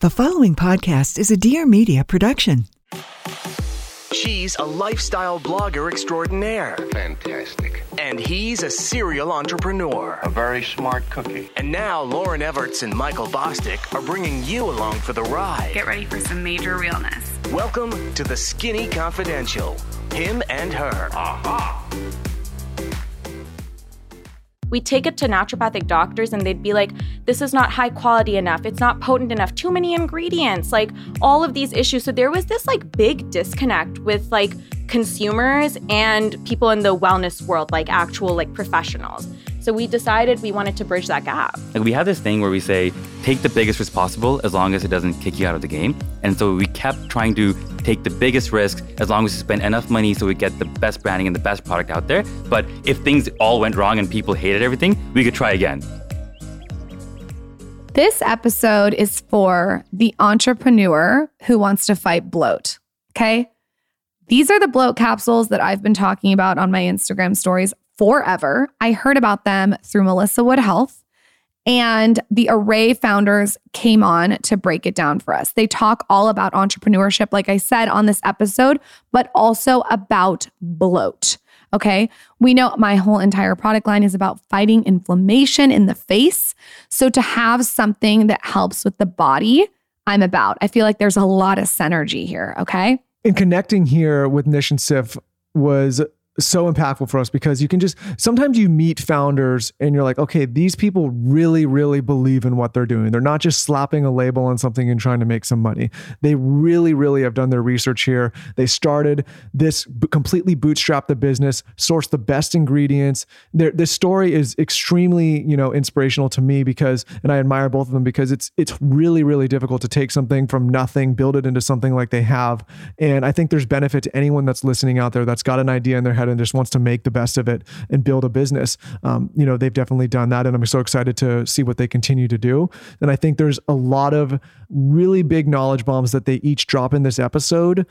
The following podcast is a Dear Media production. She's a lifestyle blogger extraordinaire. Fantastic. And he's a serial entrepreneur. A very smart cookie. And now Lauryn Evarts and Michael Bosstick are bringing you along for the ride. Get ready for some major realness. Welcome to the Skinny Confidential. Him and her. Aha! We take it to naturopathic doctors and they'd be like, this is not high quality enough. It's not potent enough. Too many ingredients, like all of these issues. So there was this like big disconnect with like consumers and people in the wellness world, like actual like professionals. So we decided we wanted to bridge that gap. Like we have this thing where we say, take the biggest risk possible as long as it doesn't kick you out of the game. And so we kept trying to take the biggest risk as long as we spend enough money so we get the best branding and the best product out there. But if things all went wrong and people hated everything, we could try again. This episode is for the entrepreneur who wants to fight bloat. Okay. These are the bloat capsules that I've been talking about on my Instagram stories forever. I heard about them through Melissa Wood Health. And the Arrae founders came on to break it down for us. They talk all about entrepreneurship, like I said on this episode, but also about bloat. Okay. We know my whole entire product line is about fighting inflammation in the face. So to have something that helps with the body, I'm about. I feel like there's a lot of synergy here. Okay. And connecting here with Nish and Siff was so impactful for us because you can just sometimes you meet founders and you're like, okay, these people really, really believe in what they're doing. They're not just slapping a label on something and trying to make some money. They really, really have done their research here. They started this completely bootstrap the business, sourced the best ingredients. Their, this story is extremely, you know, inspirational to me because, and I admire both of them because it's it's really, really difficult to take something from nothing, build it into something like they have. And I think there's benefit to anyone that's listening out there that's got an idea in their head and just wants to make the best of it and build a business. Um, you know, they've definitely done that. And I'm so excited to see what they continue to do. And I think there's a lot of really big knowledge bombs that they each drop in this episode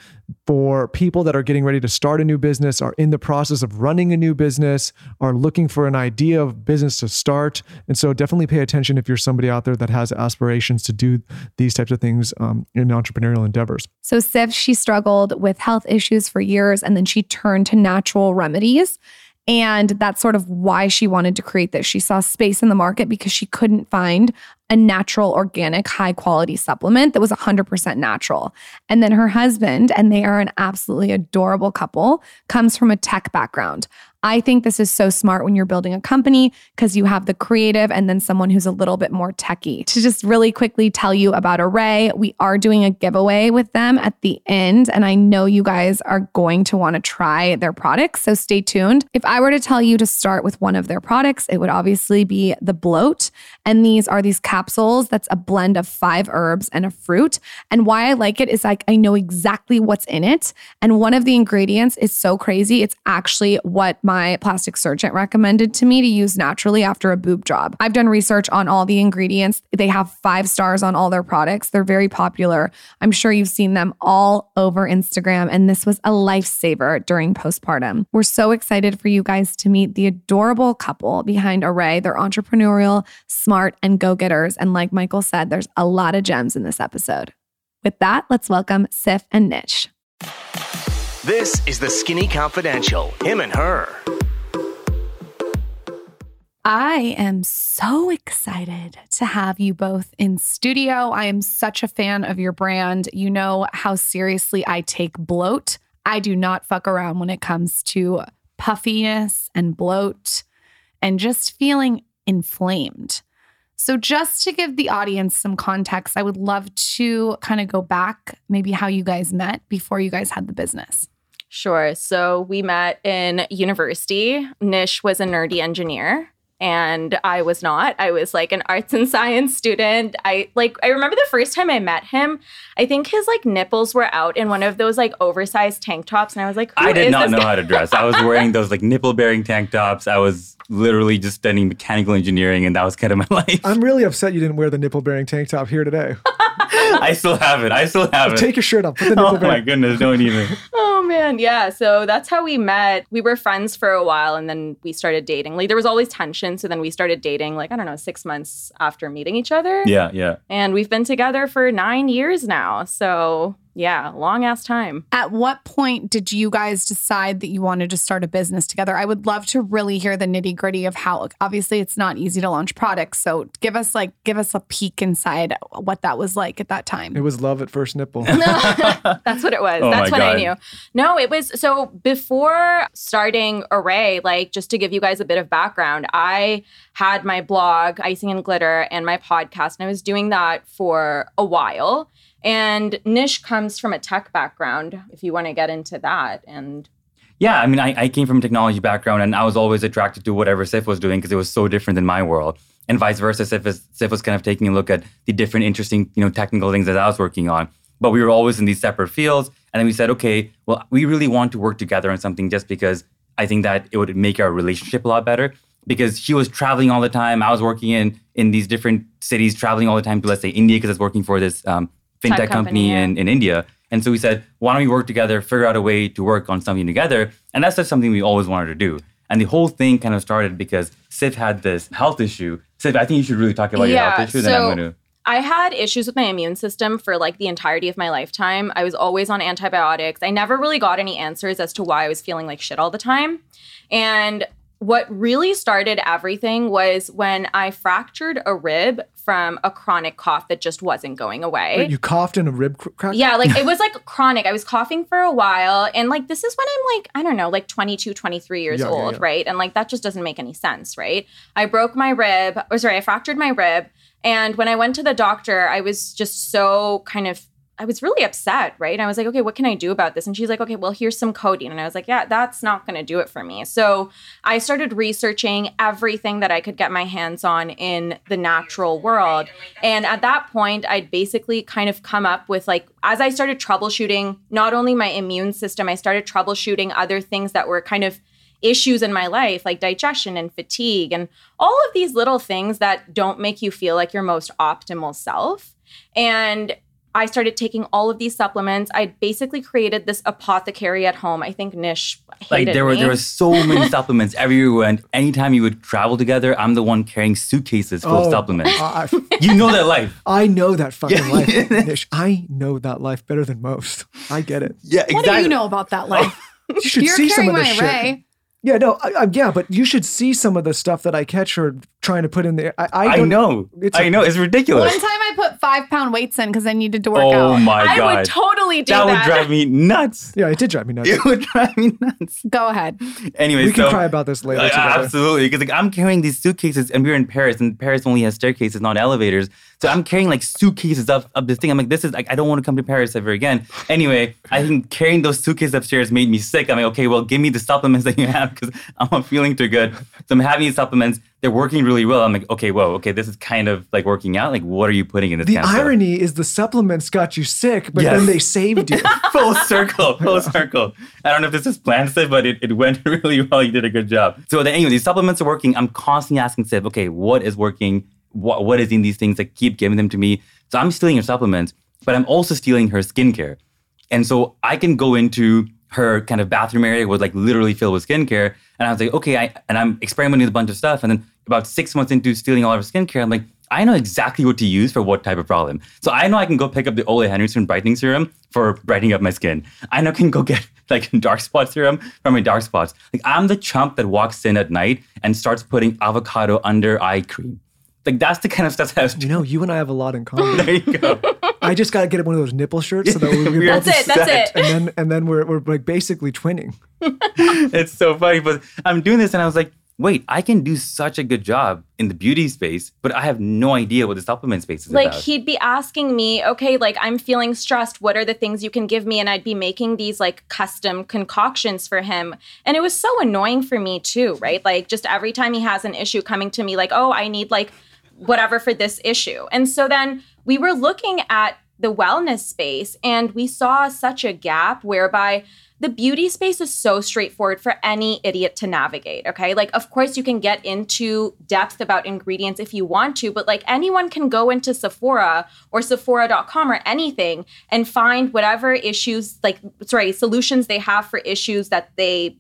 for people that are getting ready to start a new business, are in the process of running a new business, are looking for an idea of business to start. And so definitely pay attention if you're somebody out there that has aspirations to do these types of things um, in entrepreneurial endeavors. So, Siff, she struggled with health issues for years and then she turned to natural remedies. And that's sort of why she wanted to create this. She saw space in the market because she couldn't find a natural, organic, high quality supplement that was 100% natural. And then her husband, and they are an absolutely adorable couple, comes from a tech background. I think this is so smart when you're building a company because you have the creative and then someone who's a little bit more techy. To just really quickly tell you about Arrae, we are doing a giveaway with them at the end. And I know you guys are going to want to try their products. So stay tuned. If I were to tell you to start with one of their products, it would obviously be the bloat. And these are these capsules that's a blend of five herbs and a fruit. And why I like it is like I know exactly what's in it. And one of the ingredients is so crazy. It's actually what my plastic surgeon recommended to me to use naturally after a boob job. I've done research on all the ingredients. They have five stars on all their products. They're very popular. I'm sure you've seen them all over Instagram. And this was a lifesaver during postpartum. We're so excited for you guys to meet the adorable couple behind Arrae. They're entrepreneurial, smart, and go getters. And like Michael said, there's a lot of gems in this episode. With that, let's welcome Siff and Nish. This is the Skinny Confidential. Him and her. I am so excited to have you both in studio. I am such a fan of your brand. You know how seriously I take bloat. I do not fuck around when it comes to puffiness and bloat and just feeling inflamed. So, just to give the audience some context, I would love to kind of go back, maybe how you guys met before you guys had the business. Sure. So we met in university. Nish was a nerdy engineer and I was not. I was like an arts and science student. I like I remember the first time I met him, I think his like nipples were out in one of those like oversized tank tops and I was like I did not know guy? how to dress. I was wearing those like nipple bearing tank tops. I was literally just studying mechanical engineering and that was kind of my life. I'm really upset you didn't wear the nipple bearing tank top here today. I still have it. I still have it. Take your shirt off. Put the oh nipple oh my goodness, don't even. Oh man man. Yeah. So that's how we met. We were friends for a while and then we started dating. Like there was always tension. So then we started dating, like, I don't know, six months after meeting each other. Yeah, yeah. And we've been together for nine years now. So yeah, long ass time. At what point did you guys decide that you wanted to start a business together? I would love to really hear the nitty gritty of how. Obviously, it's not easy to launch products, so give us like give us a peek inside what that was like at that time. It was love at first nipple. That's what it was. Oh That's what when I knew. No, it was so before starting Arrae, like just to give you guys a bit of background, I had my blog, Icing and Glitter, and my podcast, and I was doing that for a while. And Nish comes from a tech background, if you want to get into that. And Yeah, I mean, I, I came from a technology background and I was always attracted to whatever Siff was doing because it was so different than my world. And vice versa, Siff, is, Siff was kind of taking a look at the different interesting, you know, technical things that I was working on. But we were always in these separate fields. And then we said, okay, well, we really want to work together on something just because I think that it would make our relationship a lot better. Because she was traveling all the time. I was working in in these different cities, traveling all the time to, let's say, India, because I was working for this um, fintech company, company, yeah. in, in India. And so we said, why don't we work together, figure out a way to work on something together? And that's just something we always wanted to do. And the whole thing kind of started because Siff had this health issue. Siff, I think you should really talk about your health issue. Then I'm so going to. I had issues with my immune system for like the entirety of my lifetime. I was always on antibiotics. I never really got any answers as to why I was feeling like shit all the time. And what really started everything was when I fractured a rib from a chronic cough that just wasn't going away. Wait, you coughed in a rib cr- crack? Yeah, like it was like chronic. I was coughing for a while. And like this is when I'm like, I don't know, like 22, 23 years Yeah, yeah, old, yeah. right? And like that just doesn't make any sense, right? I broke my rib, or sorry, I fractured my rib. And when I went to the doctor, I was just so kind of I was really upset, right? And I was like, okay, what can I do about this? And she's like, okay, well, here's some codeine. And I was like, yeah, that's not going to do it for me. So I started researching everything that I could get my hands on in the natural world. And at that point, I'd basically kind of come up with like, as I started troubleshooting not only my immune system, I started troubleshooting other things that were kind of issues in my life like digestion and fatigue and all of these little things that don't make you feel like your most optimal self. And I started taking all of these supplements. I basically created this apothecary at home. I think Nish hated Like there were me. there were so many supplements everywhere, and anytime you would travel together, I'm the one carrying suitcases full Oh, of supplements. I, you know that life. I know that fucking Yeah. life. Nish. I know that life better than most. I get it. Yeah, exactly. What do you know about that life? Oh, you should You're see some of my this shit. array. Yeah, no, I, I, yeah, but you should see some of the stuff that I catch her trying to put in there. I, I, I, know. It's I a- know. It's ridiculous. One time I put five pound weights in because I needed to work oh out. my I god. would totally do that that. would drive me nuts. Yeah, it did drive me nuts. It would drive me nuts. Go ahead. Anyway, we can so, cry about this later. Uh, together. absolutely, because like I'm carrying these suitcases, and we're in Paris, and Paris only has staircases, not elevators. So I'm carrying like suitcases up up this thing. I'm like, this is like I don't want to come to Paris ever again. Anyway, I think carrying those suitcases upstairs made me sick. I'm like, okay, well, give me the supplements that you have because I'm not feeling too good. So I'm having these supplements. They're working really well. I'm like, okay, whoa, okay, this is kind of like working out. Like, what are you putting in this? The of stuff? irony is the supplements got you sick, but Yes. then they saved you. full circle, full circle. I don't know if this is planned, Sid, but it, it went really well. You did a good job. So then, anyway, these supplements are working. I'm constantly asking Sid, okay, what is working? What, what is in these things? Like, keep giving them to me. So I'm stealing her supplements, but I'm also stealing her skincare. And so I can go into her kind of bathroom area was like literally filled with skincare. And I was like, okay, I, and I'm experimenting with a bunch of stuff. And then about six months into stealing all of her skincare, I'm like, I know exactly what to use for what type of problem. So I know I can go pick up the Ole Henriksen brightening serum for brightening up my skin. I know I can go get like dark spot serum for my dark spots. Like I'm the chump that walks in at night and starts putting avocado under eye cream. Like that's the kind of stuff that I was You doing. know, you and I have a lot in common. There you go. I just got to get one of those nipple shirts so that we we That's both That's it. That's it. and then and then we're we're like basically twinning. it's so funny. But I'm doing this and I was like, wait, I can do such a good job in the beauty space, but I have no idea what the supplement space is like about. he'd be asking me okay like i'm feeling stressed what are the things you can give me and i'd be making these like custom concoctions for him and it was so annoying for me too right like just every time he has an issue coming to me like oh i need like whatever for this issue and so then we were looking at the wellness space and we saw such a gap whereby the beauty space is so straightforward for any idiot to navigate. Okay. Like, of course, you can get into depth about ingredients if you want to, but like anyone can go into Sephora or Sephora.com or anything and find whatever issues, like, sorry, solutions they have for issues that they,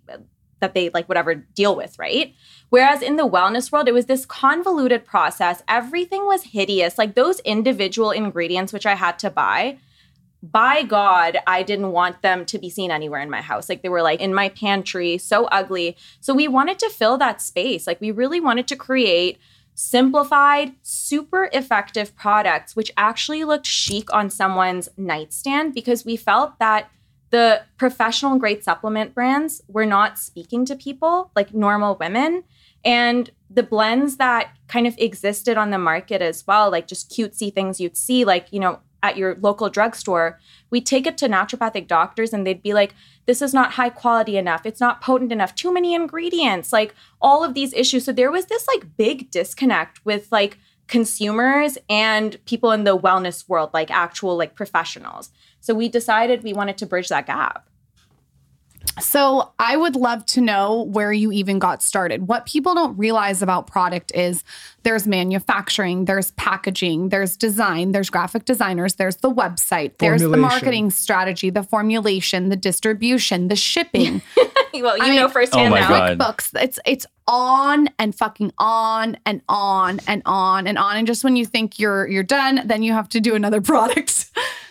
that they like, whatever deal with. Right. Whereas in the wellness world, it was this convoluted process. Everything was hideous. Like those individual ingredients, which I had to buy, by God, I didn't want them to be seen anywhere in my house. Like they were like in my pantry, so ugly. So we wanted to fill that space. Like we really wanted to create simplified, super effective products, which actually looked chic on someone's nightstand because we felt that the professional grade supplement brands were not speaking to people like normal women. And the blends that kind of existed on the market as well, like just cutesy things you'd see, like, you know, at your local drugstore, We'd take it to naturopathic doctors and they'd be like, this is not high quality enough. It's not potent enough. Too many ingredients, like all of these issues. So there was this like big disconnect with like consumers and people in the wellness world, like actual like professionals. So we decided we wanted to bridge that gap. So, I would love to know where you even got started. What people don't realize about product is there's manufacturing, there's packaging, there's design, there's graphic designers, there's the website, there's the marketing strategy, the formulation, the distribution, the shipping. well, you I know mean, firsthand Oh my now. God. books. It's it's on and fucking on and on and on and on. And just when you think you're you're done, then you have to do another product.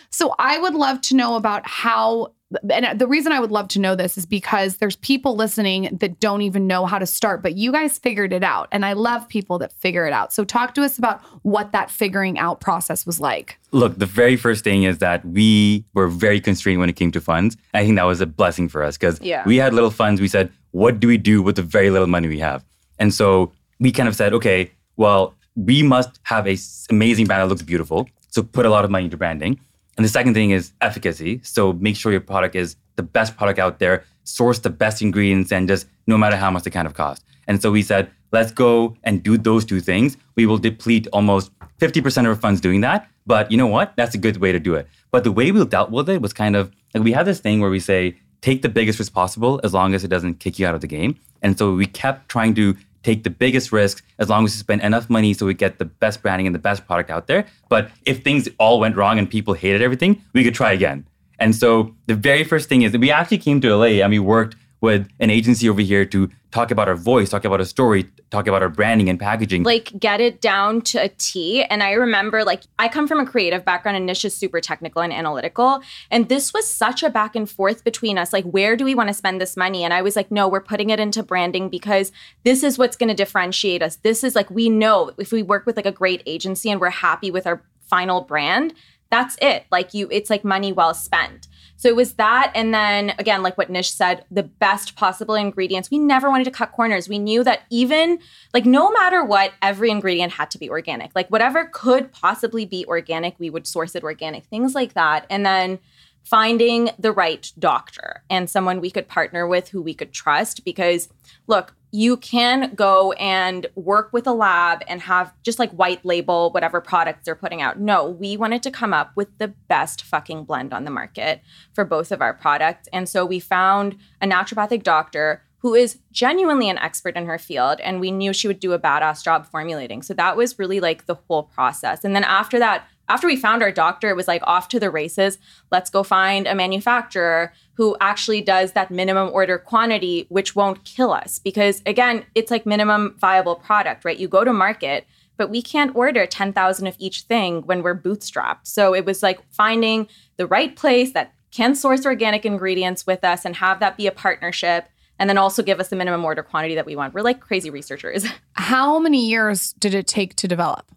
So I would love to know about how and the reason I would love to know this is because there's people listening that don't even know how to start, but you guys figured it out. And I love people that figure it out. So talk to us about what that figuring out process was like. Look, the very first thing is that we were very constrained when it came to funds. I think that was a blessing for us because Yeah. we had little funds. We said, what do we do with the very little money we have? And so we kind of said, okay, well, we must have a s- amazing brand that looks beautiful. So put a lot of money into branding. And the second thing is efficacy. So make sure your product is the best product out there, source the best ingredients, and just no matter how much they kind of cost. And so we said, let's go and do those two things. We will deplete almost 50% of our funds doing that. But you know what? That's a good way to do it. But the way we dealt with it was kind of like we had this thing where we say, take the biggest risk possible as long as it doesn't kick you out of the game. And so we kept trying to take the biggest risks as long as we spend enough money so we get the best branding and the best product out there. But if things all went wrong and people hated everything, we could try again. And so the very first thing is we actually came to LA and we worked with an agency over here to talk about our voice, talk about our story, talk about our branding and packaging. like get it down to a T. And I remember like I come from a creative background and Nish is super technical and analytical. And this was such a back and forth between us. Like, where do we want to spend this money? And I was like, no, we're putting it into branding because this is what's going to differentiate us. This is like we know if we work with like a great agency and we're happy with our final brand, that's it. Like you, it's like money well spent. So it was that. And then again, like what Nish said, the best possible ingredients. We never wanted to cut corners. We knew that even like no matter what, every ingredient had to be organic. Like whatever could possibly be organic, we would source it organic, things like that. And then finding the right doctor and someone we could partner with who we could trust because look you can go and work with a lab and have just like white label whatever products they're putting out. No we wanted to come up with the best fucking blend on the market for both of our products. And so we found a naturopathic doctor who is genuinely an expert in her field and we knew she would do a badass job formulating. So that was really like the whole process. And then after that after we found our doctor, it was like off to the races. Let's go find a manufacturer who actually does that minimum order quantity, which won't kill us. Because again, it's like minimum viable product, right? You go to market, but we can't order 10,000 of each thing when we're bootstrapped. So it was like finding the right place that can source organic ingredients with us and have that be a partnership. And then also give us the minimum order quantity that we want. We're like crazy researchers. How many years did it take to develop?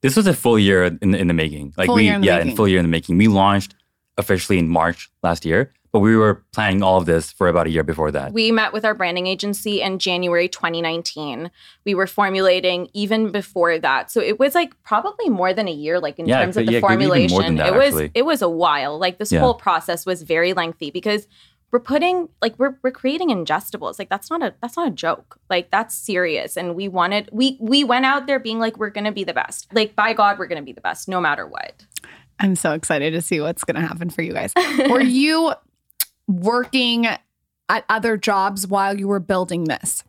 This was a full year in the, in the making. Like Full we, year in the yeah, making. in full year in the making. We launched officially in March last year, but we were planning all of this for about a year before that. We met with our branding agency in January 2019. We were formulating even before that. So it was like probably more than a year, like in Yeah, terms of the it could more formulation. than that, it was actually. it was a while. Like this Yeah. whole process was very lengthy because we're putting like we're we're creating ingestibles. Like that's not a that's not a joke. Like that's serious. And we wanted we we went out there being like we're gonna be the best. Like by God, we're gonna be the best no matter what. I'm so excited to see what's going to happen for you guys. Were you working at other jobs while you were building this?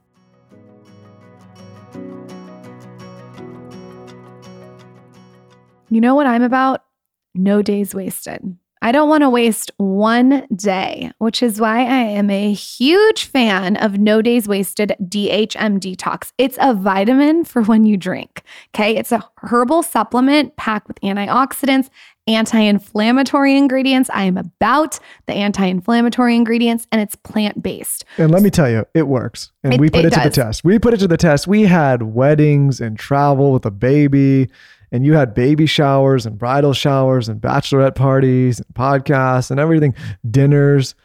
You know what I'm about? No days wasted. I don't want to waste one day, which is why I am a huge fan of No Days Wasted DHM Detox. It's a vitamin for when you drink. Okay. It's a herbal supplement packed with antioxidants, anti inflammatory ingredients. I am about the anti inflammatory ingredients and it's plant based. And let me tell you, it works. And It- we put it it, to the test. We put it to the test. We had weddings and travel with a baby, and you had baby showers and bridal showers and bachelorette parties and podcasts and everything, dinners.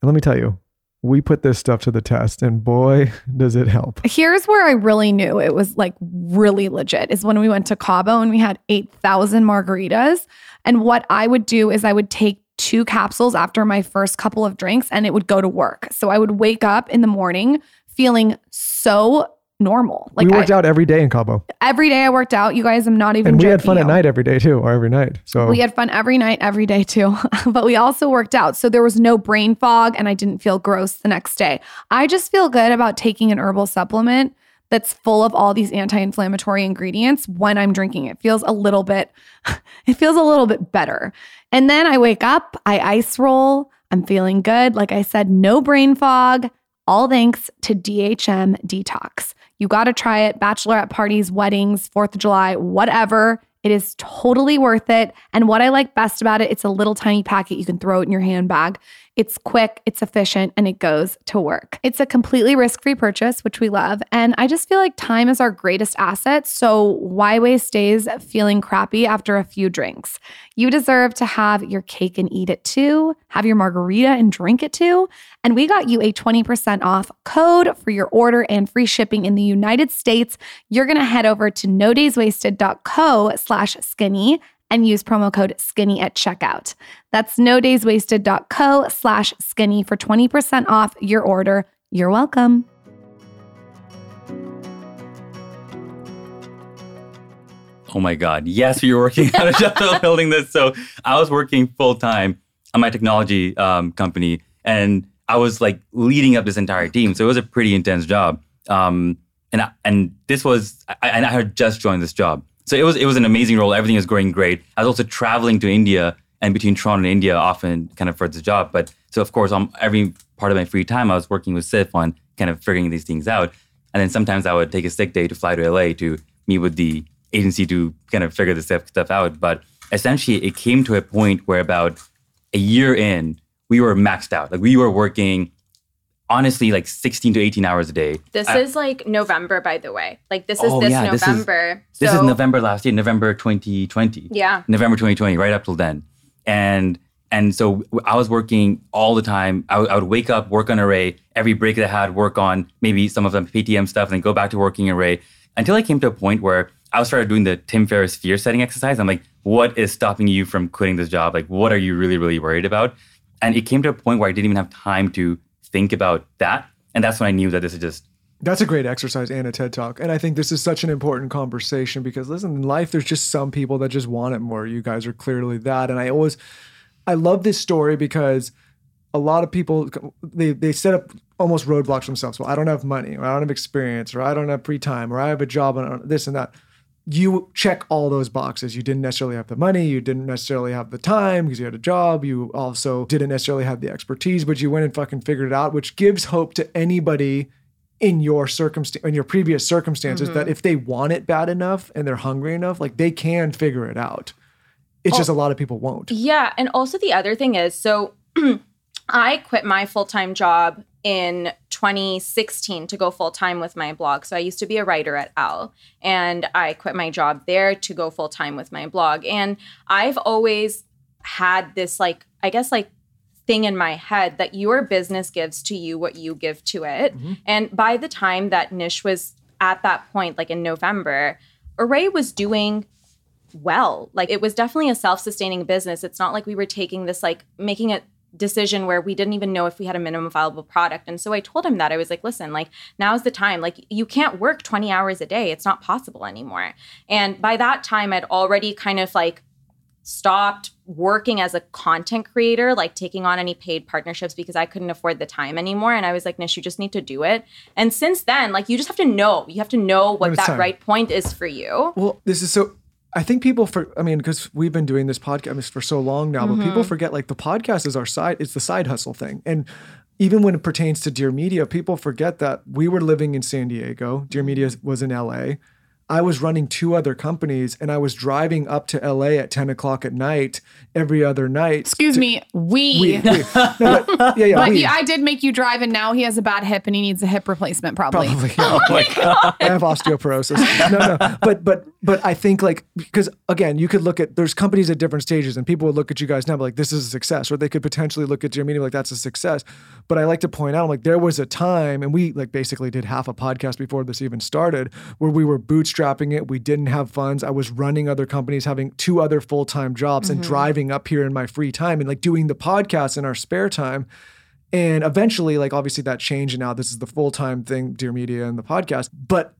And let me tell you, we put this stuff to the test, and boy, does it help. Here's where I really knew it was like really legit is when we went to Cabo and we had 8,000 margaritas. And what I would do is I would take two capsules after my first couple of drinks and it would go to work. So I would wake up in the morning feeling so normal. Like we worked I, out every day in Cabo, every day I worked out. You guys, I'm not even and we had fun at night every day too, or every night. So We had fun every night, every day too. but we also worked out. So there was no brain fog and I didn't feel gross the next day. I just feel good about taking an herbal supplement that's full of all these anti-inflammatory ingredients when I'm drinking. It feels a little bit it feels a little bit better. And then I wake up, I ice roll, I'm feeling good. Like I said, no brain fog. All thanks to DHM Detox. You got to try it. Bachelorette parties, weddings, 4th of July, whatever. It is totally worth it. And what I like best about it, it's a little tiny packet. You can throw it in your handbag. It's quick, it's efficient, and it goes to work. It's a completely risk free purchase, which we love. And I just feel like time is our greatest asset. So why waste days feeling crappy after a few drinks? You deserve to have your cake and eat it too, have your margarita and drink it too. And we got you a 20% off code for your order and free shipping in the United States. You're going to head over to nodayswasted.co slash skinny and use promo code skinny at checkout. That's no days nodayswasted.co slash skinny for 20% off your order. You're welcome. Oh my God. Yes, were working on a job building this. So I was working full time on my technology um, company and I was like leading up this entire team. So it was a pretty intense job. Um, and I, and this was, I, and I had just joined this job. So it was, it was an amazing role. Everything was going great. I was also traveling to India and between Toronto and India often kind of for this job. But so of course, on every part of my free time, I was working with Sif on kind of figuring these things out. And then sometimes I would take a sick day to fly to LA to meet with the agency to kind of figure this stuff out. But essentially, it came to a point where about a year in, we were maxed out. Like we were working honestly like 16 to 18 hours a day. This Uh, is like November, by the way. Like this is Oh, this yeah, this is- November. This is November last year, November 2020. Yeah. November 2020, right up till then. And and so I was working all the time. I would- would wake up, work on Arrae, every break that I had, work on maybe some of the Paytm stuff, and then go back to working Arrae until I came to a point where I started doing the Tim Ferriss fear setting exercise. I'm like, what is stopping you from quitting this job? Like, what are you really, really worried about? And it came to a point where I didn't even have time to think about that. And that's when I knew that this is just That's a great exercise and a TED talk. And I think this is such an important conversation because listen, in life, there's just some people that just want it more. You guys are clearly that. And I always, I love this story because a lot of people, they, they set up almost roadblocks themselves. Well, I don't have money or I don't have experience or I don't have free time or I have a job and this and that. You check all those boxes. You didn't necessarily have the money. You didn't necessarily have the time because you had a job. You also didn't necessarily have the expertise, but you went and fucking figured it out, which gives hope to anybody in your circumstance in your previous circumstances that mm-hmm. if they want it bad enough and they're hungry enough like they can figure it out it's oh. just a lot of people won't Yeah. And also the other thing is so I quit my full time job in 2016 to go full time with my blog. So I used to be a writer at ELLE and I quit my job there to go full time with my blog. And I've always had this, like, I guess, like, thing in my head that your business gives to you what you give to it. Mm-hmm. And by the time that Nish was at that point, like in November, Arrae was doing well. Like it was definitely a self-sustaining business. It's not like we were taking this like making a decision where we didn't even know if we had a minimum viable product. And so I told him that I was like, listen, like now's the time. Like you can't work 20 hours a day. It's not possible anymore. And by that time I'd already kind of like stopped working as a content creator, like taking on any paid partnerships because I couldn't afford the time anymore. And I was like, Nish, you just need to do it. And since then, like you just have to know. You have to know what that time. right point is for you. Well, this is so. I think people for. I mean, because we've been doing this podcast for so long now, but Mm-hmm. people forget like the podcast is our side. It's the side hustle thing, and even when it pertains to Dear Media, people forget that we were living in San Diego. Dear Media was in LA. I was running two other companies, and I was driving up to LA at ten o'clock at night every other night. Excuse me, we. We, we- no, but- yeah, yeah, But we. yeah, I did make you drive, and now he has a bad hip and he needs a hip replacement, probably. Probably. Oh, oh my god. I have osteoporosis. No, no. But but but I think like because again, you could look at there's companies at different stages and people would look at you guys now and be like, this is a success. Or they could potentially look at Dear Media like that's a success. But I like to point out, I'm like, there was a time, and we like basically did half a podcast before this even started, where we were bootstrapping it. We didn't have funds. I was running other companies, having two other full-time jobs and mm-hmm. driving up here in my free time and like doing the podcast in our spare time. And eventually, like obviously that changed, and now this is the full time thing, Dear Media and the podcast. But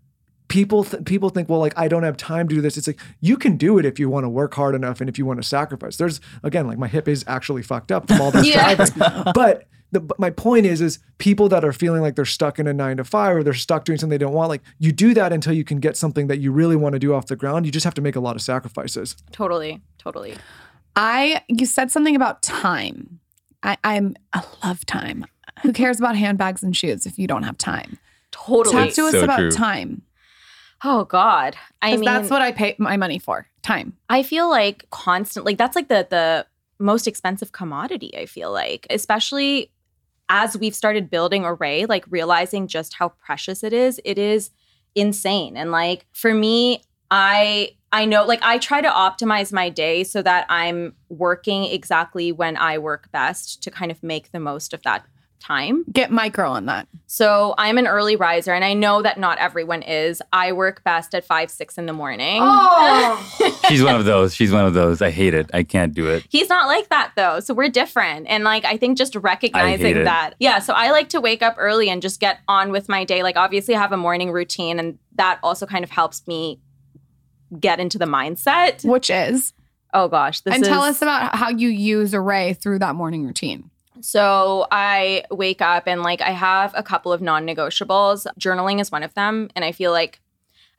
people th- people think, well, like I don't have time to do this. It's like you can do it if you want to work hard enough and if you want to sacrifice. There's again, like my hip is actually fucked up from all this Yeah. driving. But the, but my point is, is people that are feeling like they're stuck in a nine to five or they're stuck doing something they don't want. Like you do that until you can get something that you really want to do off the ground. You just have to make a lot of sacrifices. Totally, totally. I you said something about time. I, I'm I love time. Who cares about handbags and shoes if you don't have time? Totally. Talk to us So about true. time. oh God. I 'Cause mean, that's what I pay my money for. Time. I feel like constant like that's like the the most expensive commodity, I feel like, especially as we've started building Arrae, like realizing just how precious it is. It is insane. And like for me, I I know like I try to optimize my day so that I'm working exactly when I work best to kind of make the most of that time. Get micro on that. So I'm an early riser and I know that not everyone is. I work best at five, six in the morning. Oh. She's one of those. She's one of those. I hate it. I can't do it. He's not like that though. So we're different. And like I think just recognizing it. that. Yeah. So I like to wake up early and just get on with my day. Like obviously I have a morning routine and that also kind of helps me get into the mindset. Which is. Oh gosh. This and tell is- us about how you use Arrae through that morning routine. So I wake up and like I have a couple of non-negotiables. Journaling is one of them. And I feel like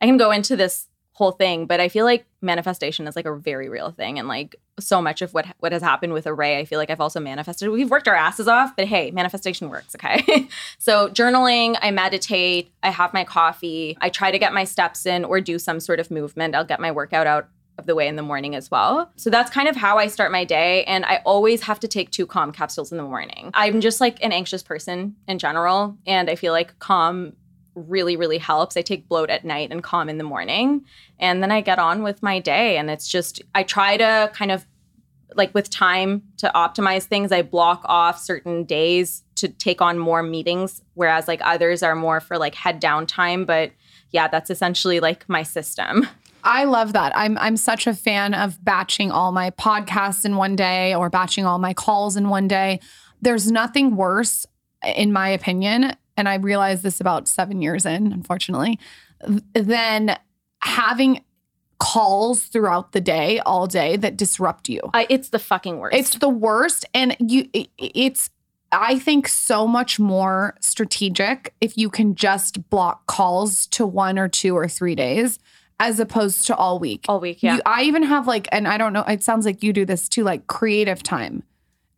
I can go into this whole thing, but I feel like manifestation is like a very real thing. And like so much of what what has happened with Arrae, I feel like I've also manifested. We've worked our asses off, but hey, manifestation works, okay? so journaling, I meditate, I have my coffee, I try to get my steps in or do some sort of movement. I'll get my workout out of the way in the morning as well. So that's kind of how I start my day. And I always have to take two calm capsules in the morning. I'm just like an anxious person in general. And I feel like calm really, really helps. I take bloat at night and calm in the morning. And then I get on with my day. And it's just, I try to kind of like with time to optimize things, I block off certain days to take on more meetings, whereas like others are more for like head down time. But yeah, that's essentially like my system. I love that. I'm I'm such a fan of batching all my podcasts in one day or batching all my calls in one day. There's nothing worse, in my opinion, and I realized this about seven years in, unfortunately, than having calls throughout the day, all day that disrupt you. I, it's the fucking worst. It's the worst. And you it- it's I think so much more strategic if you can just block calls to one or two or three days as opposed to all week. all week. Yeah. You, I even have like, and I don't know, it sounds like you do this too, like creative time.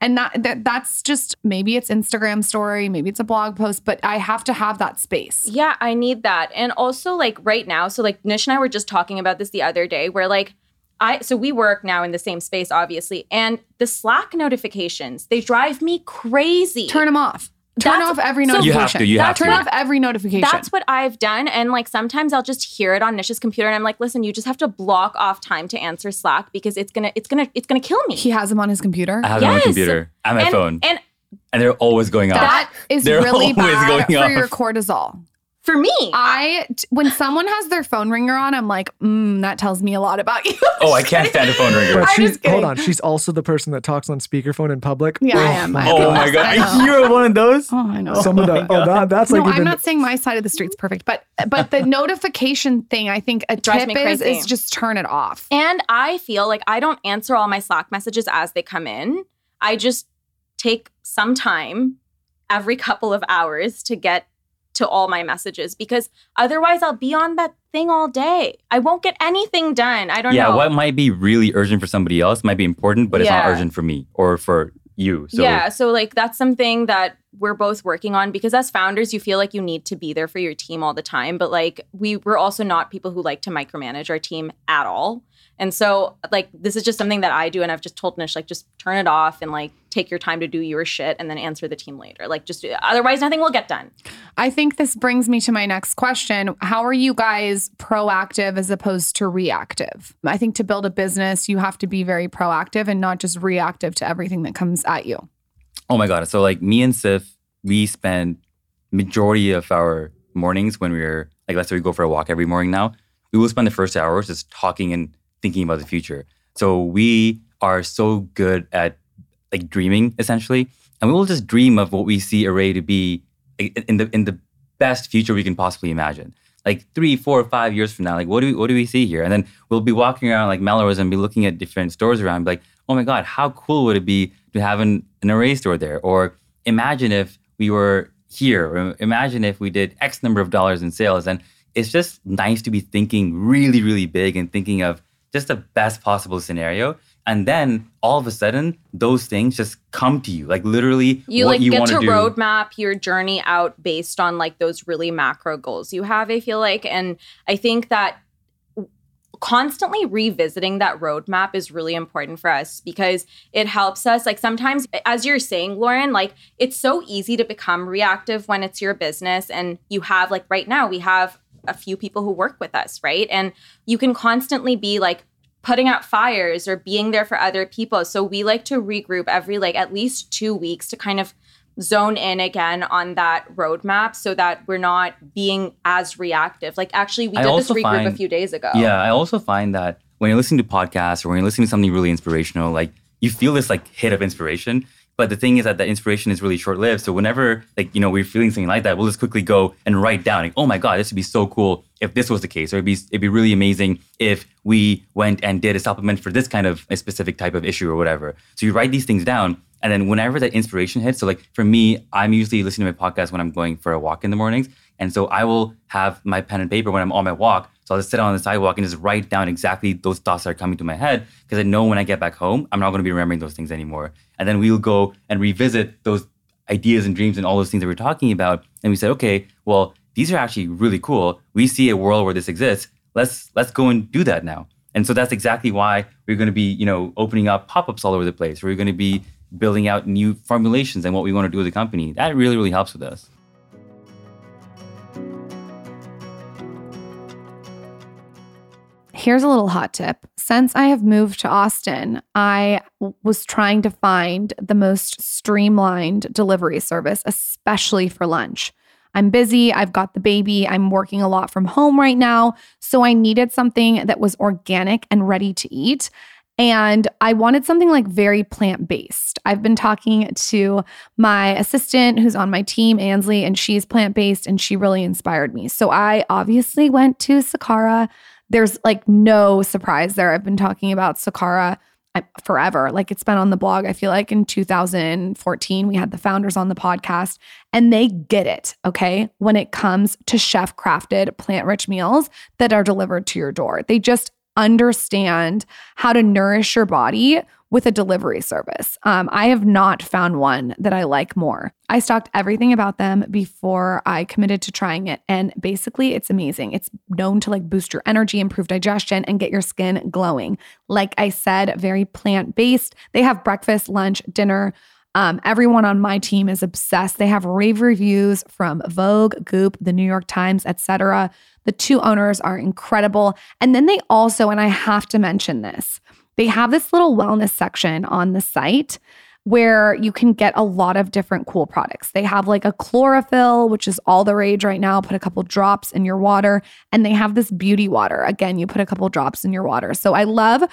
And that, that that's just maybe it's Instagram story, maybe it's a blog post, but I have to have that space. Yeah, I need that. And also like right now, so like Nish and I were just talking about this the other day where like I so we work now in the same space obviously and the Slack notifications, they drive me crazy. Turn them off. Turn That's- off every so- You notification. have to, you have Turn to. off every notification. That's what I've done. And like sometimes I'll just hear it on Nish's computer and I'm like, listen, you just have to block off time to answer Slack because it's gonna it's gonna it's gonna kill me. he has them on his computer. I have it on my Yes. computer and my and, phone, and and they're always going off. That is They're really bad going for off. your cortisol. For me. I when someone has their phone ringer on, I'm like, mm, that tells me a lot about you. Oh, I can't stand a phone ringer. But I'm she's just hold on. She's also the person that talks on speakerphone in public. Yeah, I am. I Oh know. my god, you're one of those. Oh, I know. Some of the oh that that's no, like I'm even not saying my side of the street's perfect, but but the notification thing, I think a drives tip is is just turn it off. And I feel like I don't answer all my Slack messages as they come in. I just take some time every couple of hours to get to all my messages because otherwise I'll be on that thing all day. I won't get anything done. I don't Yeah, know. Yeah, what might be really urgent for somebody else might be important, but it's not urgent for me or for you. So yeah, so like that's something that we're both working on because as founders, you feel like you need to be there for your team all the time. But like we we're also not people who like to micromanage our team at all. And so like this is just something that I do and I've just told Nish like just turn it off and like take your time to do your shit and then answer the team later. Like just otherwise nothing will get done. I think this brings me to my next question. How are you guys proactive as opposed to reactive? I think to build a business, you have to be very proactive and not just reactive to everything that comes at you. Oh my god! So like me and Siff, we spend majority of our mornings when we're like let's say we go for a walk every morning now. We will spend the first hours just talking and thinking about the future. So we are so good at like dreaming essentially, and we will just dream of what we see Arrae to be in the in the best future we can possibly imagine. Like three, four, five years from now, like what do we what do we see here? And then we'll be walking around like Melrose and be looking at different stores around, be like, oh my god, how cool would it be to have an, an Arrae store there? Or imagine if we were here, imagine if we did X number of dollars in sales. And it's just nice to be thinking really, really big and thinking of just the best possible scenario. And then all of a sudden, those things just come to you, like literally You what like you get want to do. roadmap your journey out based on like those really macro goals you have, I feel like. And I think that constantly revisiting that roadmap is really important for us because it helps us like sometimes as you're saying Lauryn like it's so easy to become reactive when it's your business and you have like right now we have a few people who work with us right? And you can constantly be like putting out fires or being there for other people. So we like to regroup every like at least 2 weeks to kind of zone in again on that roadmap so that we're not being as reactive. Like actually we did this regroup a few days ago. Yeah, I also find that when you're listening to podcasts or when you're listening to something really inspirational, like you feel this like hit of inspiration. But the thing is that the inspiration is really short lived. So whenever like you know we're feeling something like that, we'll just quickly go and write down like, oh my god, this would be so cool if this was the case, or it'd be it'd be really amazing if we went and did a supplement for this kind of a specific type of issue or whatever. So you write these things down, and then whenever that inspiration hits, so like for me, I'm usually listening to my podcast when I'm going for a walk in the mornings. And so I will have my pen and paper when I'm on my walk. So I'll just sit on the sidewalk and just write down exactly those thoughts that are coming to my head because I know when I get back home, I'm not going to be remembering those things anymore. And then we'll go and revisit those ideas and dreams and all those things that we're talking about. And we said, okay, well, these are actually really cool. We see a world where this exists. Let's let's go and do that now. And so that's exactly why we're going to be, you know, opening up pop-ups all over the place. We're going to be building out new formulations and what we want to do as a company. That really, really helps with us. Here's a little hot tip. Since I have moved to Austin, I was trying to find the most streamlined delivery service, especially for lunch. I'm busy. I've got the baby. I'm working a lot from home right now. So I needed something that was organic and ready to eat. And I wanted something like very plant based. I've been talking to my assistant who's on my team, Ansley, and she's plant based and she really inspired me. So I obviously went to Sakara. There's like no surprise there. I've been talking about Sakara uh, forever. Like it's been on the blog. I feel like in 2014, we had the founders on the podcast and they get it. Okay. When it comes to chef crafted plant rich meals that are delivered to your door, they just understand how to nourish your body with a delivery service. Um, I have not found one that I like more. I stalked everything about them before I committed to trying it. And basically, it's amazing. It's known to like boost your energy, improve digestion, and get your skin glowing. Like I said, very plant based. They have breakfast, lunch, dinner. Um, everyone on my team is obsessed. They have rave reviews from Vogue, Goop, the New York Times, etc. The two owners are incredible. And then they also, and I have to mention this, they have this little wellness section on the site where you can get a lot of different cool products. They have like a chlorophyll, which is all the rage right now. Put a couple drops in your water. And they have this beauty water. Again, you put a couple drops in your water. So I love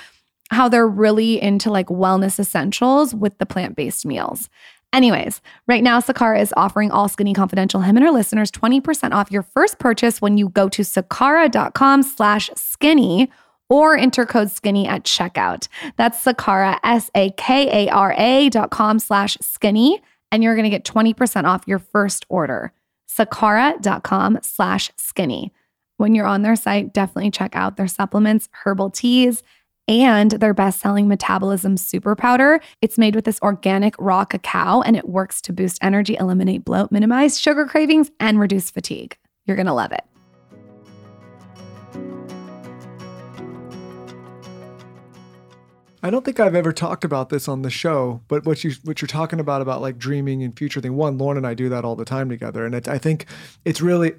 how they're really into like wellness essentials with the plant based meals. Anyways, right now, Sakara is offering all Skinny Confidential him and her listeners 20% off your first purchase when you go to sakara.com slash skinny or enter code skinny at checkout. That's Sakara, S-A-K-A-R-A dot com slash skinny, and you're going to get 20% off your first order. Sakara.com slash skinny. When you're on their site, definitely check out their supplements, herbal teas, and their best selling metabolism super powder. It's made with this organic raw cacao and it works to boost energy, eliminate bloat, minimize sugar cravings, and reduce fatigue. You're going to love it. I don't think I've ever talked about this on the show, but what you what you're talking about about like dreaming and future thing. One, Lauryn and I do that all the time together, and it, I think it's really,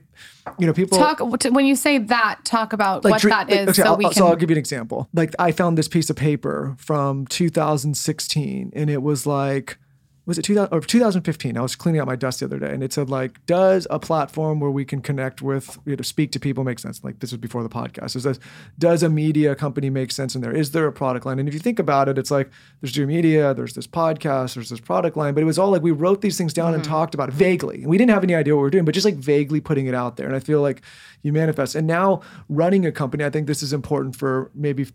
you know, people Talk when you say that, talk about what dre- that is okay, so I'll, we can so I'll give you an example. Like I found this piece of paper from 2016, and it was like, was it 2000 or 2015? I was cleaning out my dust the other day, and it said like, does a platform where we can connect with, you know, speak to people make sense? Like this was before the podcast. It says, does a media company make sense in there? Is there a product line? And if you think about it, it's like there's Dear Media, there's this podcast, there's this product line, but it was all like we wrote these things down and mm-hmm. talked about it vaguely, and we didn't have any idea what we were doing, but just like vaguely putting it out there. And I feel like you manifest. And now running a company, I think this is important for maybe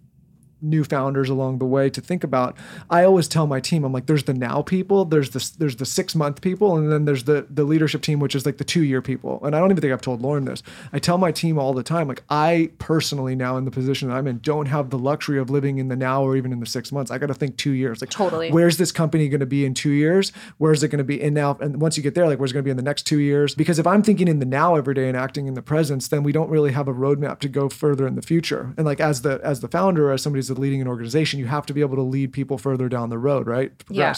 new founders along the way to think about. I always tell my team, I'm like, there's the now people, there's the there's the six month people, and then there's the the leadership team, which is like the two year people. And I don't even think I've told Lauryn this. I tell my team all the time, like I personally now in the position that I'm in, don't have the luxury of living in the now or even in the six months. I got to think two years. Like Totally. where's this company going to be in two years? Where's it going to be in now? And once you get there, like where's it going to be in the next two years? Because if I'm thinking in the now every day and acting in the presence, then we don't really have a roadmap to go further in the future. And like as the as the founder, as who's leading an organization, you have to be able to lead people further down the road, right? To Yeah.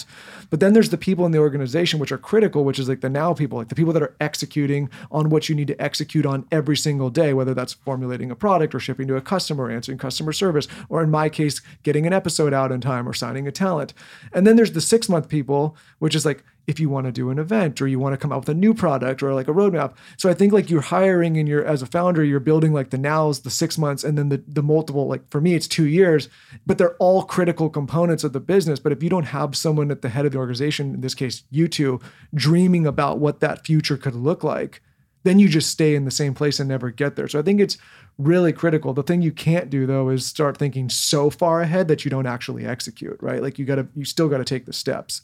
But then there's the people in the organization which are critical, which is like the now people, like the people that are executing on what you need to execute on every single day, whether that's formulating a product or shipping to a customer, answering customer service, or in my case, getting an episode out in time or signing a talent. And then there's the six month people, which is like if you want to do an event or you want to come out with a new product or like a roadmap. So I think like you're hiring and you're as a founder, you're building like the nows, the six months, and then the the multiple, like for me, it's two years, but they're all critical components of the business. But if you don't have someone at the head of the organization, in this case, you two, dreaming about what that future could look like, then you just stay in the same place and never get there. So I think it's really critical. The thing you can't do though is start thinking so far ahead that you don't actually execute, right? Like you gotta you still gotta take the steps.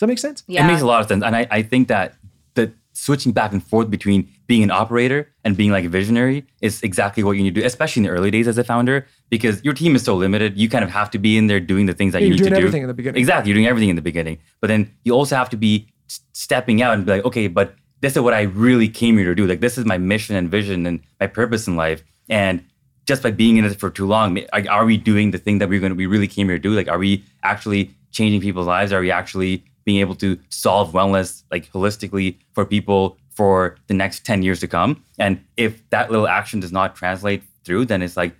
Does that make sense? Yeah. It makes a lot of sense. And I, I think that the switching back and forth between being an operator and being like a visionary is exactly what you need to do, especially in the early days as a founder, because your team is so limited. You kind of have to be in there doing the things that Yeah, you need to do. you're doing everything in the beginning. Exactly. You're doing everything in the beginning. But then you also have to be stepping out and be like, okay, but this is what I really came here to do. Like, this is my mission and vision and my purpose in life. And just by being in it for too long, ma- are are we doing the thing that we're going to, we really came here to do? Like, are we actually changing people's lives? Are we actually being able to solve wellness like holistically for people for the next 10 years to come? And if that little action does not translate through, then it's like,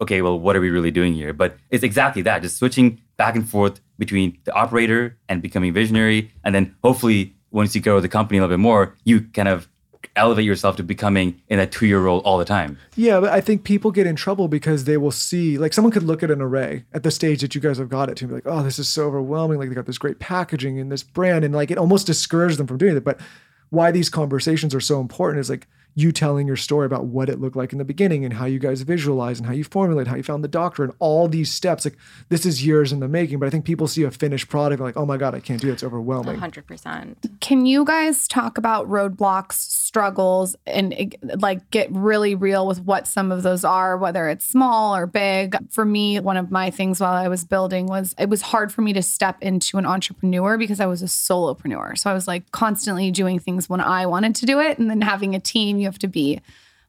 okay, well, what are we really doing here? But it's exactly that, just switching back and forth between the operator and becoming visionary. And then hopefully, once you grow the company a little bit more, you kind of elevate yourself to becoming in a two year role all the time. Yeah, but I think people get in trouble because they will see, like, someone could look at an Arrae at the stage that you guys have got it to and be like, oh, this is so overwhelming. Like, they got this great packaging and this brand, and like, it almost discourages them from doing it. But why these conversations are so important is like you telling your story about what it looked like in the beginning and how you guys visualize and how you formulate, how you found the doctor, and all these steps. Like, this is years in the making, but I think people see a finished product and like, oh my God, I can't do it. It's overwhelming. 100%. Can you guys talk about roadblocks, struggles, and like get really real with what some of those are, whether it's small or big? For me, one of my things while I was building was it was hard for me to step into an entrepreneur because I was a solopreneur. So I was like constantly doing things when I wanted to do it. And then having a team, you have to be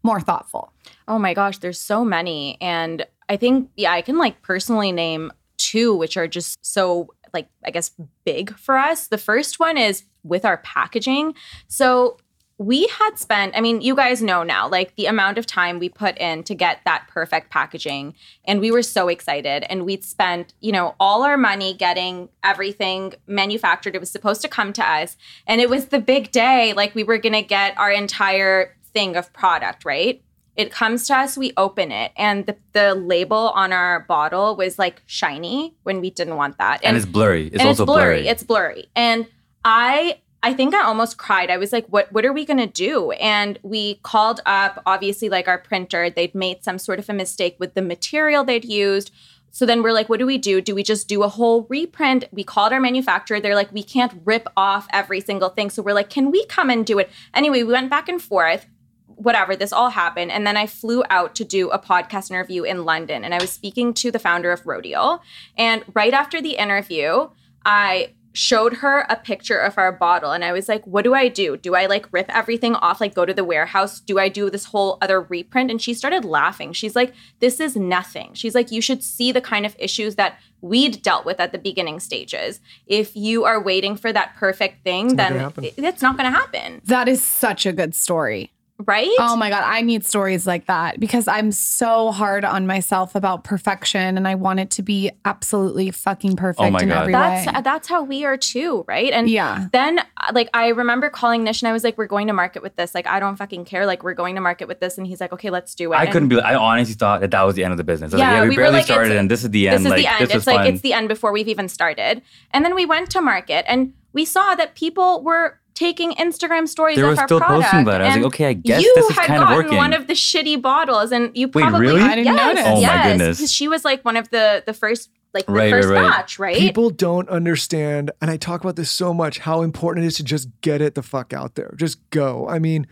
more thoughtful. Oh my gosh, there's so many. And I think, yeah, I can like personally name two, which are just so, like, I guess big for us. The first one is with our packaging. So, we had spent, I mean, you guys know now, like the amount of time we put in to get that perfect packaging. And we were so excited. And we'd spent, you know, all our money getting everything manufactured. It was supposed to come to us. And it was the big day. Like we were going to get our entire thing of product, right? It comes to us, we open it, and the, the label on our bottle was like shiny when we didn't want that. And, it's blurry. It's and also it's blurry. blurry. It's blurry. And I I think I almost cried. I was like, what what are we gonna do? And we called up obviously like our printer. They'd made some sort of a mistake with the material they'd used. So then we're like, what do we do? Do we just do a whole reprint? We called our manufacturer. They're like, we can't rip off every single thing. So we're like, can we come and do it? Anyway, we went back and forth whatever, this all happened. And then I flew out to do a podcast interview in London. And I was speaking to the founder of Rodial. And right after the interview, I showed her a picture of our bottle and I was like, what do I do? Do I like rip everything off, like go to the warehouse? Do I do this whole other reprint? And she started laughing. She's like, this is nothing. She's like, you should see the kind of issues that we'd dealt with at the beginning stages. If you are waiting for that perfect thing, not then gonna happen. it- it's not going to happen. That is such a good story. Right? Oh my God, I need stories like that because I'm so hard on myself about perfection and I want it to be absolutely fucking perfect Oh my in God. every that's way. that's how we are too, right? And Yeah. then uh, like I remember calling Nish and I was like, "We're going to market with this. Like I don't fucking care. Like we're going to market with this." And he's like, "Okay, let's do it." I And couldn't believe. I honestly thought that that was the end of the business. I was like, Yeah, yeah, we, we were barely like, started, and this is the end. This end. is like the end. this It's like fun. it's the end before we've even started. And then we went to market and we saw that people were taking Instagram stories They of were our still posting about it. I was like, okay, I guess you this is kind of working. You had gotten working. one of the shitty bottles, and you probably Wait, probably really? I didn't yes, notice. Oh my yes, goodness. because she was like one of the the first like the Right, first right, right. batch, right? People don't understand, and I talk about this so much, how important it is to just get it the fuck out there. Just go. I mean,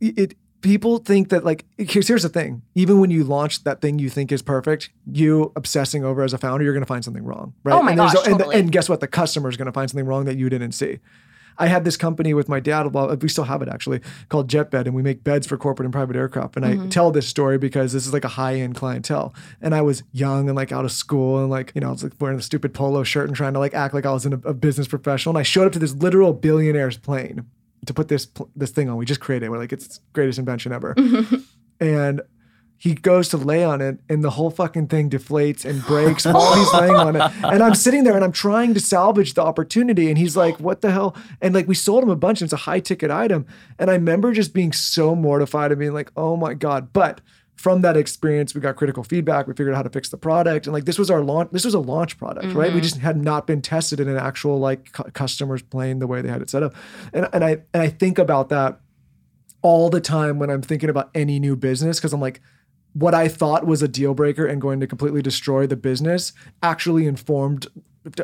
it people think that like here's here's the thing. Even when you launch that thing you think is perfect, you obsessing over as a founder, you're gonna find something wrong. Right. Oh my and gosh, and, totally. and guess what? The customer is gonna find something wrong that you didn't see. I had this company with my dad. Well, we still have it actually called JetBed, and we make beds for corporate and private aircraft. And I mm-hmm. tell this story because this is like a high end clientele. And I was young and like out of school, and like you know, I was like wearing a stupid polo shirt and trying to like act like I was in a, a business professional. And I showed up to this literal billionaire's plane to put this this thing on. We just created. it. We're like, it's the greatest invention ever. and he goes to lay on it and the whole fucking thing deflates and breaks while he's laying on it. And I'm sitting there and I'm trying to salvage the opportunity. And he's like, what the hell? And like we sold him a bunch and it's a high ticket item. And I remember just being so mortified and being like, oh my God. But from that experience, we got critical feedback. We figured out how to fix the product. And like this was our launch, this was a launch product, right? We mm-hmm. just had not been tested in an actual like cu- customers playing the way they had it set up. And, and I and I think about that all the time when I'm thinking about any new business because I'm like, what I thought was a deal breaker and going to completely destroy the business actually informed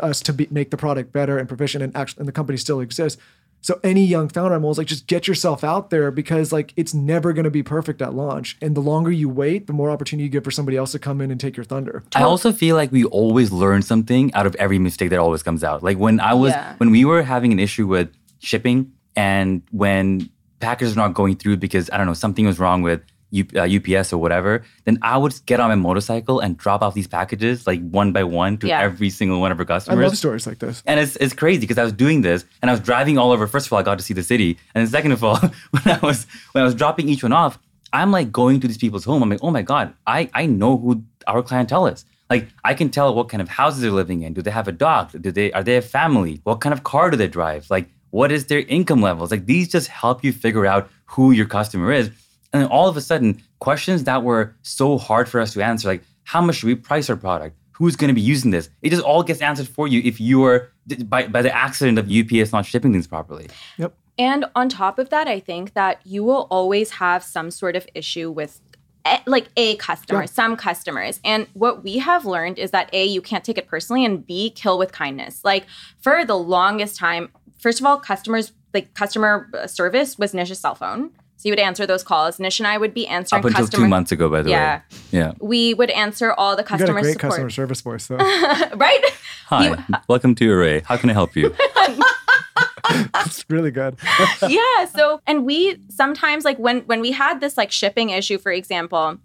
us to be, make the product better and proficient and actually and the company still exists. So any young founder, I'm always like, just get yourself out there because like it's never going to be perfect at launch. And the longer you wait, the more opportunity you give for somebody else to come in and take your thunder. I also feel like we always learn something out of every mistake that always comes out. Like when I was Yeah. when we were having an issue with shipping and when packages were not going through because I don't know something was wrong with U, uh, UPS or whatever, then I would get on my motorcycle and drop off these packages like one by one to Yeah. every single one of our customers. I customers. love stories like this. And it's it's crazy because I was doing this and I was driving all over. First of all, I got to see the city, and then second of all, when I was when I was dropping each one off, I'm like going to these people's home. I'm like, oh my god, I I know who our clientele is. Like I can tell what kind of houses they're living in. Do they have a dog? Do they are they a family? What kind of car do they drive? Like what is their income levels? Like these just help you figure out who your customer is. And then all of a sudden, questions that were so hard for us to answer, like how much should we price our product? Who's going to be using this? It just all gets answered for you if you are by, by the accident of UPS not shipping things properly. Yep. And on top of that, I think that you will always have some sort of issue with eh, like a customer, Yeah. some customers. And what we have learned is that A, you can't take it personally, and B, kill with kindness. Like for the longest time, first of all, customers, like customer uh, service was Nish's cell phone. So you would answer those calls. Nish and I would be answering Up until customer. two months ago, by the Yeah. way. Yeah. We would answer all the You got a customer great support. customer service voice though. right? Hi, welcome to Arrae. How can I help you? it's really good. yeah so and we sometimes like when when we had this like shipping issue for example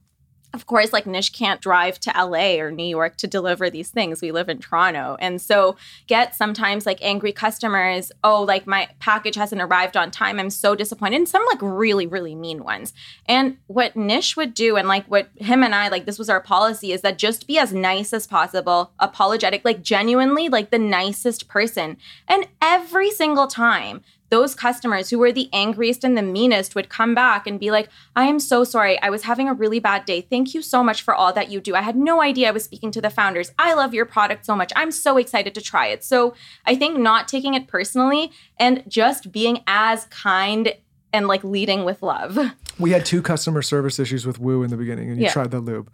of course, like Nish can't drive to LA or New York to deliver these things. We live in Toronto. And so get sometimes like angry customers, oh, like my package hasn't arrived on time. I'm so disappointed. And some like really, really mean ones. And what Nish would do, and like what him and I, like this was our policy, is that just be as nice as possible, apologetic, like genuinely like the nicest person. And every single time those customers who were the angriest and the meanest would come back and be like, I am so sorry. I was having a really bad day. Thank you so much for all that you do. I had no idea I was speaking to the founders. I love your product so much. I'm so excited to try it. So I think not taking it personally and just being as kind and like leading with love. We had two customer service issues with Woo in the beginning, and you Yeah. tried the lube.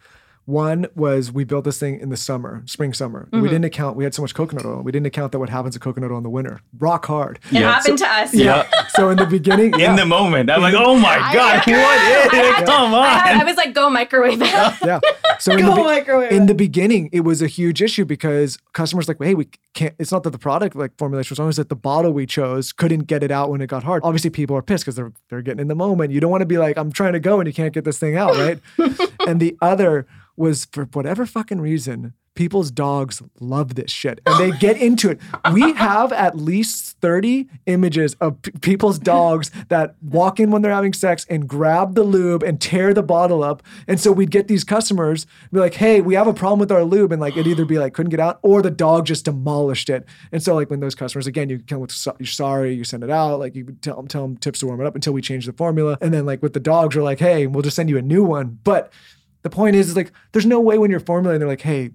One was we built this thing in the summer, spring, summer. Mm-hmm. We didn't account, we had so much coconut oil. We didn't account that what happens to coconut oil in the winter. Rock hard. It Yeah. happened to us. Yeah. So in the beginning, In the moment, I'm like, oh my god, what is? Come I, had- I was like, go microwave it. yeah. So in the, be- in the beginning, it was a huge issue because customers like, hey, we can't. It's not that the product like formulation was wrong; it's that the bottle we chose couldn't get it out when it got hard. Obviously, people are pissed because they're they're getting in the moment. You don't want to be like, I'm trying to go and you can't get this thing out, right? and the other was for whatever fucking reason. People's dogs love this shit and they get into it. We have at least 30 images of p- people's dogs that walk in when they're having sex and grab the lube and tear the bottle up. And so we'd get these customers be like, hey, we have a problem with our lube. And like it'd either be like, couldn't get out or the dog just demolished it. And so, like, when those customers, again, you come with, so- you're sorry, you send it out, like, you tell them, tell them tips to warm it up until we change the formula. And then, like, with the dogs, we're like, hey, we'll just send you a new one. But the point is, is like, there's no way when you're formulating, they're like, hey,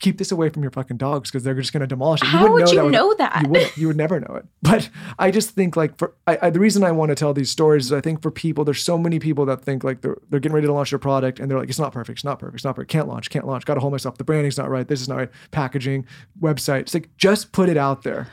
keep this away from your fucking dogs because they're just going to demolish it. How wouldn't would you with- know that? You wouldn't. You would never know it. But I just think like for I, I, the reason I want to tell these stories is I think for people, there's so many people that think like they're they're getting ready to launch their product and they're like, it's not perfect, it's not perfect, it's not perfect, can't launch, can't launch, got to hold myself. The branding's not right, this is not right, packaging, website. It's like just put it out there.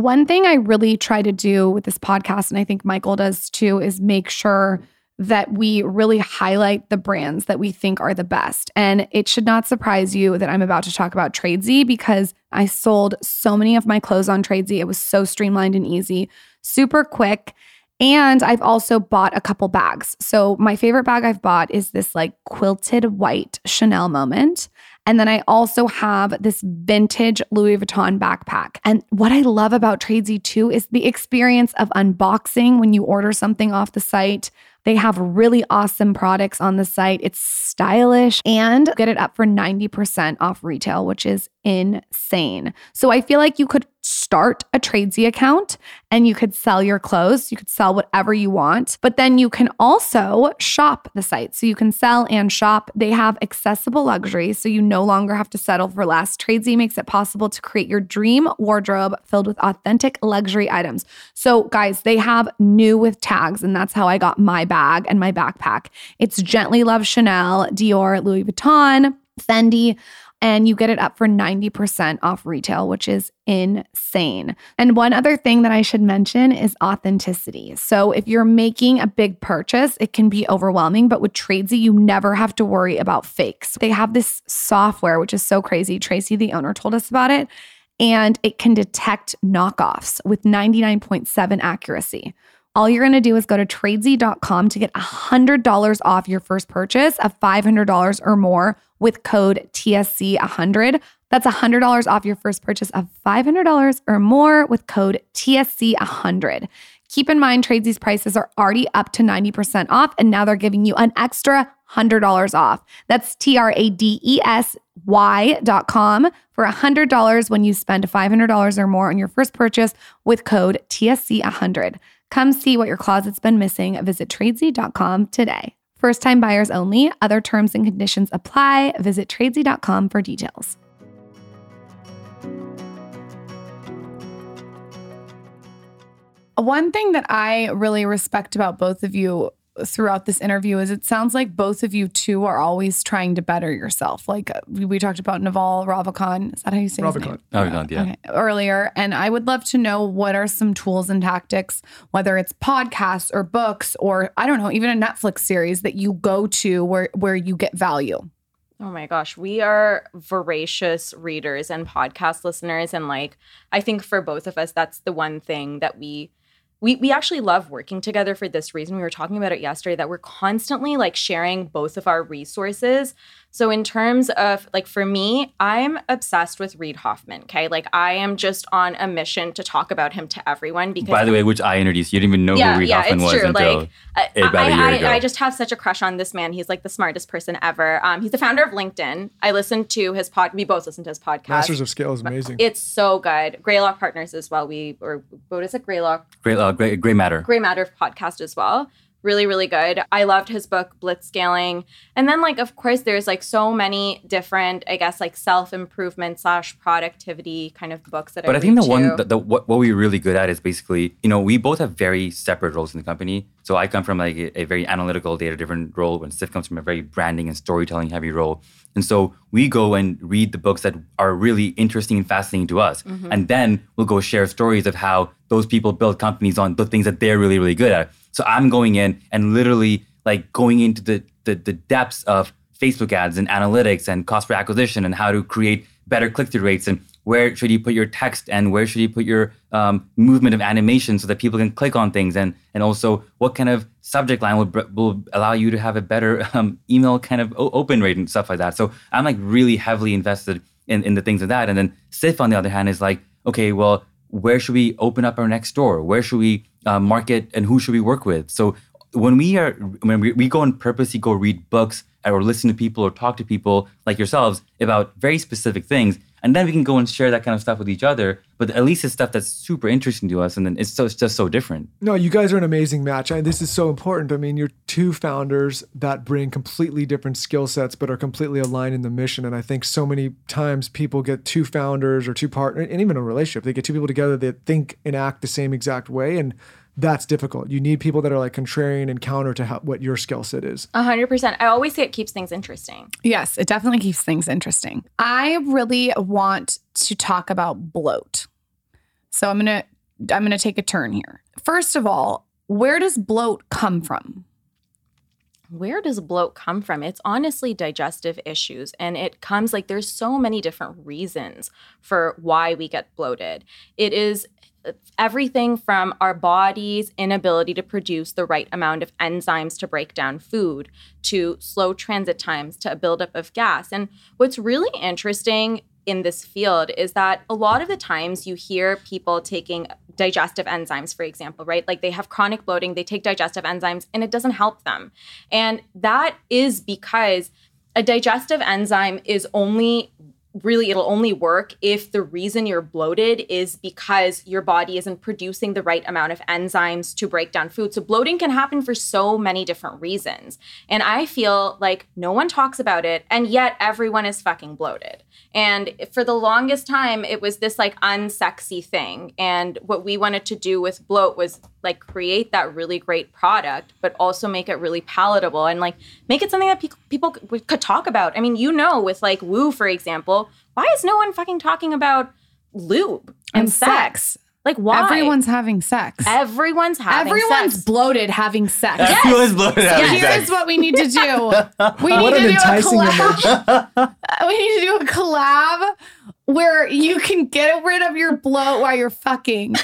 One thing I really try to do with this podcast, and I think Michael does too, is make sure that we really highlight the brands that we think are the best. And it should not surprise you that I'm about to talk about Tradesy because I sold so many of my clothes on Tradesy. It was so streamlined and easy, super quick. And I've also bought a couple bags. So my favorite bag I've bought is this like quilted white Chanel moment. And then I also have this vintage Louis Vuitton backpack. And what I love about Tradesy too is the experience of unboxing when you order something off the site. They have really awesome products on the site. It's stylish and get it up for 90% off retail, which is insane. So I feel like you could start a Tradesy account and you could sell your clothes. You could sell whatever you want, but then you can also shop the site. So you can sell and shop. They have accessible luxury, so you no longer have to settle for less. Tradesy makes it possible to create your dream wardrobe filled with authentic luxury items. So, guys, they have new with tags, and that's how I got my bag and my backpack. It's Gently Love Chanel, Dior, Louis Vuitton, Fendi and you get it up for 90% off retail, which is insane. And one other thing that I should mention is authenticity. So if you're making a big purchase, it can be overwhelming, but with Tradesy, you never have to worry about fakes. They have this software, which is so crazy. Tracy, the owner, told us about it, and it can detect knockoffs with 99.7 accuracy. All you're going to do is go to tradesy.com to get $100 off your first purchase of $500 or more with code TSC100. That's $100 off your first purchase of $500 or more with code TSC100. Keep in mind, Tradesy's prices are already up to 90% off, and now they're giving you an extra $100 off. That's T R A D E S Y dot com for $100 when you spend $500 or more on your first purchase with code TSC100. Come see what your closet's been missing. Visit tradesy.com today. First time buyers only. Other terms and conditions apply. Visit tradesy.com for details. One thing that I really respect about both of you throughout this interview is it sounds like both of you two are always trying to better yourself. Like uh, we, we talked about Naval Ravikant. Is that how you say his name? Ravikant. Yeah. Okay, earlier. And I would love to know what are some tools and tactics, whether it's podcasts or books or I don't know, even a Netflix series that you go to where where you get value. Oh my gosh, we are voracious readers and podcast listeners. And like, I think for both of us, that's the one thing that we we we actually love working together for this reason. We were talking about it yesterday that we're constantly like sharing both of our resources. So in terms of like for me, I'm obsessed with Reid Hoffman. Okay, like I am just on a mission to talk about him to everyone because. By the way, which I introduced, you didn't even know yeah, who Reid yeah, Hoffman it's was true. until Like I, about a year I, ago. I, I just have such a crush on this man. He's like the smartest person ever. Um, he's the founder of LinkedIn. I listened to his pod. We both listened to his podcast. Masters of Scale is amazing. It's so good. Greylock Partners as well. We or what is it? Greylock Great, uh, great, great matter. Gray Matter podcast as well. Really, really good. I loved his book Blitzscaling. And then like of course there's like so many different, I guess, like self-improvement slash productivity kind of books that But I I think the read one, too. the, what, what we're really good at is basically, you know, we both have very separate roles in the company. So I come from like a, a very analytical, data-driven role, when Siff comes from a very branding and storytelling heavy role. And so we go and read the books that are really interesting and fascinating to us, Mm-hmm. and then we'll go share stories of how those people build companies on the things that they're really, really good at. So I'm going in and literally like going into the the, the depths of Facebook ads and analytics and cost per acquisition and how to create better click through rates and where should you put your text and where should you put your um, movement of animation so that people can click on things and and also what kind of subject line will, will allow you to have a better um, email kind of open rate and stuff like that. So I'm like really heavily invested in, in the things of that. And then Siff on the other hand is like, okay, well, where should we open up our next store? Where should we uh, market and who should we work with? So when we are when we, we go and purposely go read books or listen to people or talk to people like yourselves about very specific things and then we can go and share that kind of stuff with each other but at least it's stuff that's super interesting to us and then it's so it's just so different No, you guys are an amazing match. And this is so important. I mean, you're two founders that bring completely different skill sets, but are completely aligned in the mission. And I think so many times people get two founders or two partners, and even a relationship, they get two people together that think and act the same exact way. And that's difficult. You need people that are like contrarian and counter to how, what your skill set is. A hundred percent. I always say it keeps things interesting. Yes, it definitely keeps things interesting. I really want to talk about bloat. So I'm going to I'm going to take a turn here. First of all, where does bloat come from? Where does bloat come from? It's honestly digestive issues. And it comes like there's so many different reasons for why we get bloated. It is everything from our body's inability to produce the right amount of enzymes to break down food to slow transit times to a buildup of gas. And what's really interesting in this field is that a lot of the times you hear people taking digestive enzymes, for example, right? Like they have chronic bloating, they take digestive enzymes, and it doesn't help them. And that is because a digestive enzyme is only really it'll only work if the reason you're bloated is because your body isn't producing the right amount of enzymes to break down food. So bloating can happen for so many different reasons. And I feel like no one talks about it and yet everyone is fucking bloated. And for the longest time it was this like unsexy thing. And what we wanted to do with bloat was like create that really great product but also make it really palatable and like make it something that pe- people could could talk about. I mean, you know with like Woo for example, why is no one fucking talking about lube and, And sex? sex. Like why? Everyone's having sex. everyone's having sex Everyone's sex. bloated having sex. Everyone's bloated So having here's sex. what we need to do. We need What to an do a collab. we need to do a collab where you can get rid of your bloat while you're fucking.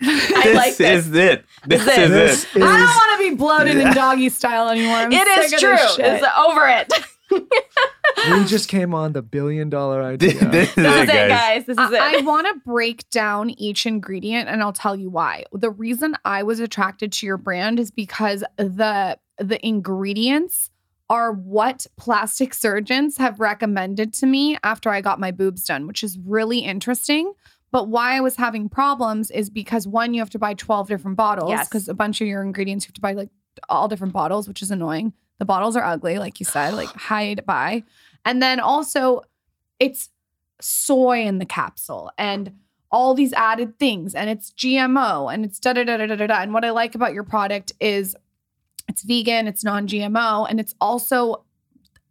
I this like this. is it this This is This it is I don't want to be bloated in doggy style anymore. I'm It is sick of true. this shit. It's over it. We just came on the billion dollar idea. this is This it is it, guys. This is it. I, want to break down each ingredient and I'll tell you why. The reason I was attracted to your brand is because the the ingredients are what plastic surgeons have recommended to me after I got my boobs done, which is really interesting. But why I was having problems is because one, you have to buy 12 different bottles Yes. because a bunch of your ingredients you have to buy like all different bottles, which is annoying. The bottles are ugly, like you said, like hide by. And then also, it's soy in the capsule and all these added things, and it's GMO and it's da da da da da da. And what I like about your product is it's vegan, it's non GMO, and it's also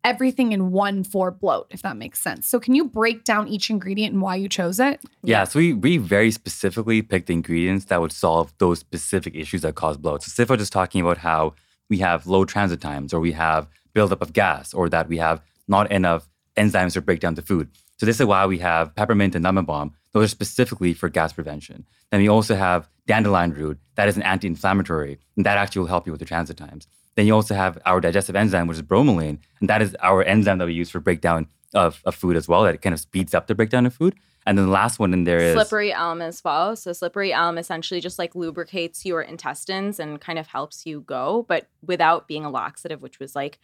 everything in one for bloat, if that makes sense. So, can you break down each ingredient and why you chose it? Yeah, so we, we very specifically picked ingredients that would solve those specific issues that cause bloat. So Siff was just talking about how we have low transit times or we have buildup of gas or that we have not enough enzymes to break down the food. So this is why we have peppermint and lemon balm Those are specifically for gas prevention. Then we also have dandelion root. That is an anti-inflammatory, and that actually will help you with the transit times. Then you also have our digestive enzyme, which is bromelain, and that is our enzyme that we use for breakdown of, of food as well. That kind of speeds up the breakdown of food. And then the last one in there is slippery elm as well. So slippery elm essentially just like lubricates your intestines and kind of helps you go, but without being a laxative, which was like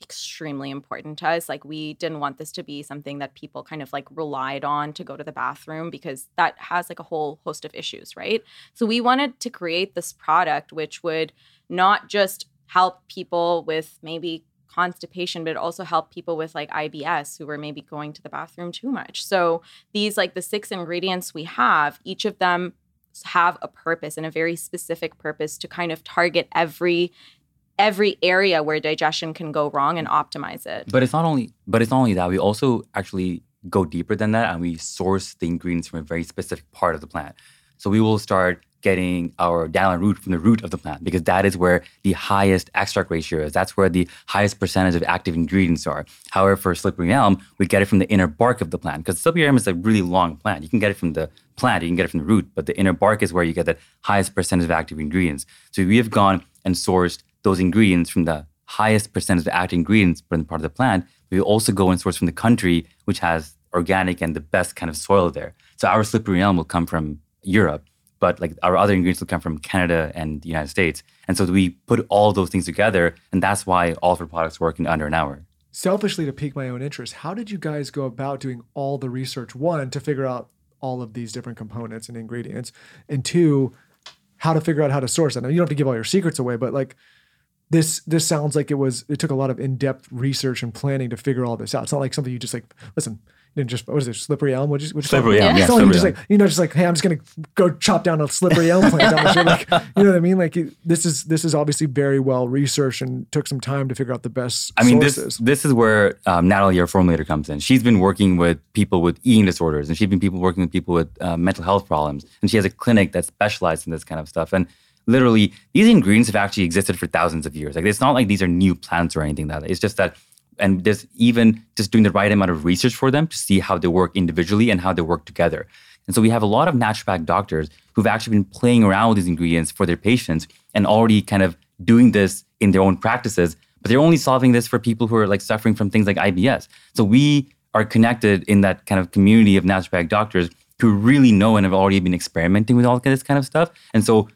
extremely important to us. Like we didn't want this to be something that people kind of like relied on to go to the bathroom because that has like a whole host of issues, right? So we wanted to create this product which would not just help people with maybe constipation, but it also helped people with like IBS who were maybe going to the bathroom too much. So these like the six ingredients we have, each of them have a purpose and a very specific purpose to kind of target every every area where digestion can go wrong and optimize it. But it's not only but it's not only that. We also actually go deeper than that and we source the ingredients from a very specific part of the plant. So we will start getting our dandelion root from the root of the plant because that is where the highest extract ratio is. That's where the highest percentage of active ingredients are. However, for slippery elm, we get it from the inner bark of the plant because slippery elm is a really long plant. You can get it from the plant, you can get it from the root, but the inner bark is where you get the highest percentage of active ingredients. So we have gone and sourced those ingredients from the highest percentage of active ingredients from the part of the plant. We also go and source from the country which has organic and the best kind of soil there. So our slippery elm will come from Europe but like our other ingredients will come from Canada and the United States. And so we put all those things together, and that's why all of our products work in under an hour. Selfishly, to pique my own interest, how did you guys go about doing all the research? One, to figure out all of these different components and ingredients, and two, how to figure out how to source it. Now, you don't have to give all your secrets away, but like this this sounds like it was it took a lot of in-depth research and planning to figure all this out. It's not like something you just like listen, you know, just what is it, slippery elm? What what slippery elm? It's Yeah, not like you just like you know, just like hey, I'm just gonna go chop down a slippery elm plant. Like you know what I mean? Like it- this is this is obviously very well researched and took some time to figure out the best. I mean, sources. this this is where um, Natalie, our formulator, comes in. She's been working with people with eating disorders, and she's been people working with people with uh, mental health problems, and she has a clinic that specializes in this kind of stuff. And literally, these ingredients have actually existed for thousands of years. Like, it's not like these are new plants or anything like that. It's just that, and there's even just doing the right amount of research for them to see how they work individually and how they work together. And so we have a lot of naturopathic doctors who've actually been playing around with these ingredients for their patients and already kind of doing this in their own practices, but they're only solving this for people who are like suffering from things like IBS. So we are connected in that kind of community of naturopathic doctors who really know and have already been experimenting with all this kind of stuff. And so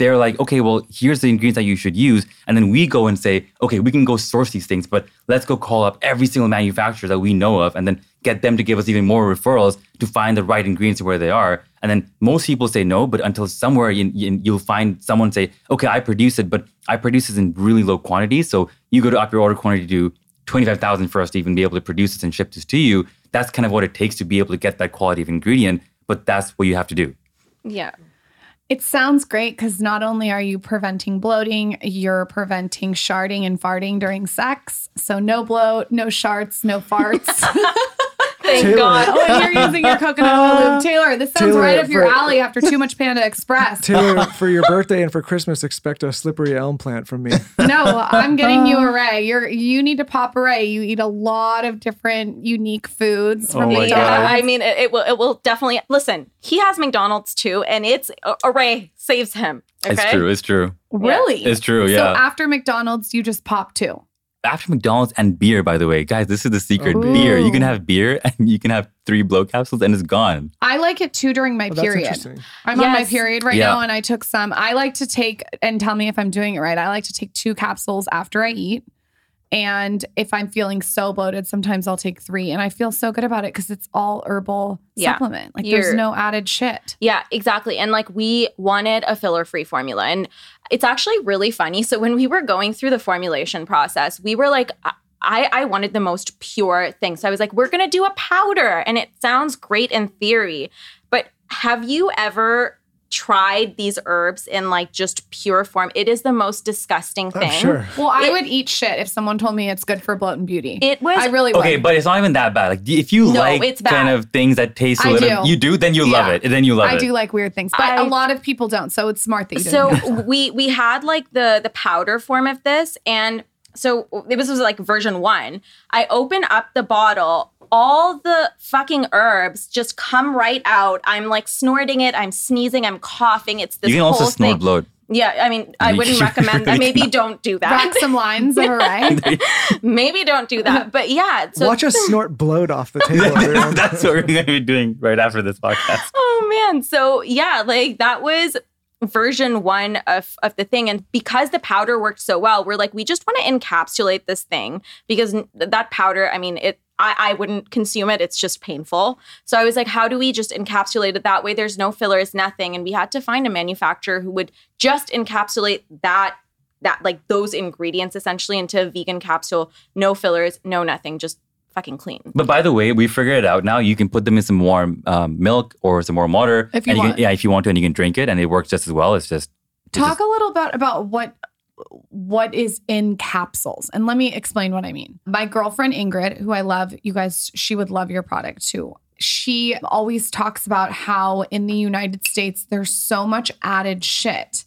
they're like, okay, well, here's the ingredients that you should use. And then we go and say, okay, we can go source these things, but let's go call up every single manufacturer that we know of and then get them to give us even more referrals to find the right ingredients where they are. And then most people say no, but until somewhere you, you'll find someone say, okay, I produce it, but I produce it in really low quantities. So you go to up your order quantity to 25,000 for us to even be able to produce this and ship this to you. That's kind of what it takes to be able to get that quality of ingredient, but that's what you have to do. Yeah. It sounds great because not only are you preventing bloating, you're preventing sharding and farting during sex. So no bloat, no sharts, no farts. Thank Taylor. God. Oh, when you're using your coconut oil lube. Uh, Taylor, this sounds Taylor, right up your for- alley after too much Panda Express. Taylor, for your birthday and for Christmas, expect a slippery elm plant from me. No, I'm getting you a uh, Ray. You're you need to pop a Ray. You eat a lot of different unique foods from Oh my Yeah, I mean, it, it will. It will definitely. Listen, he has McDonald's too, and it's Arrae saves him. Okay, It's true. It's true. Really? It's true. Yeah. So after McDonald's, you just pop two. After McDonald's and beer, by the way, guys, this is the secret. Ooh. Beer. You can have beer and you can have three blow capsules and it's gone. I like it too during my Oh, period. I'm on my period right Yeah. now and I took some. I like to take, and tell me if I'm doing it right. I like to take two capsules after I eat. And if I'm feeling so bloated, sometimes I'll take three. And I feel so good about it because it's all herbal Yeah. supplement. Like there's You're- no added shit. Yeah, exactly. And like we wanted a filler free formula. And it's actually really funny. So when we were going through the formulation process, we were like, I, I wanted the most pure thing. So I was like, we're going to do a powder. And it sounds great in theory. But have you ever tried these herbs in like just pure form? It is the most disgusting oh, thing. I'm sure. Well, I It- would eat shit if someone told me it's good for bloat and beauty. It was I really would. Okay, but it's not even that bad. Like if you No, like it's kind of things that taste a little, do. you do, then you love Yeah. it. Then you love I it. I do like weird things, but I- a lot of people don't. So it's smart that you so didn't. we we had like the the powder form of this and so it was, was like version one i open up the bottle all the fucking herbs just come right out. I'm like snorting it. I'm sneezing. I'm coughing. It's this you can whole also snort thing. bloat. Yeah, I mean, I wouldn't recommend that. Maybe don't do that. Rack some lines of right. Maybe don't do that. But yeah, so Watch us snort bloat off the table. That's what we're going to be doing right after this podcast. oh man so yeah like that was version one of, of the thing and because the powder worked so well we're like we just want to encapsulate this thing because that powder i mean it I, I wouldn't consume it it's just painful so i was like how do we just encapsulate it that way there's no fillers nothing and we had to find a manufacturer who would just encapsulate that that like those ingredients essentially into a vegan capsule no fillers no nothing just fucking clean But by the way, we figured it out now. You can put them in some warm um, milk or some warm water. If you and want. Can, yeah, if you want to, and you can drink it, and it works just as well. It's just it's Talk just- a little bit about what what is in capsules. And let me explain what I mean. My girlfriend Ingrid, who I love, you guys, she would love your product too. She always talks about how in the United States there's so much added shit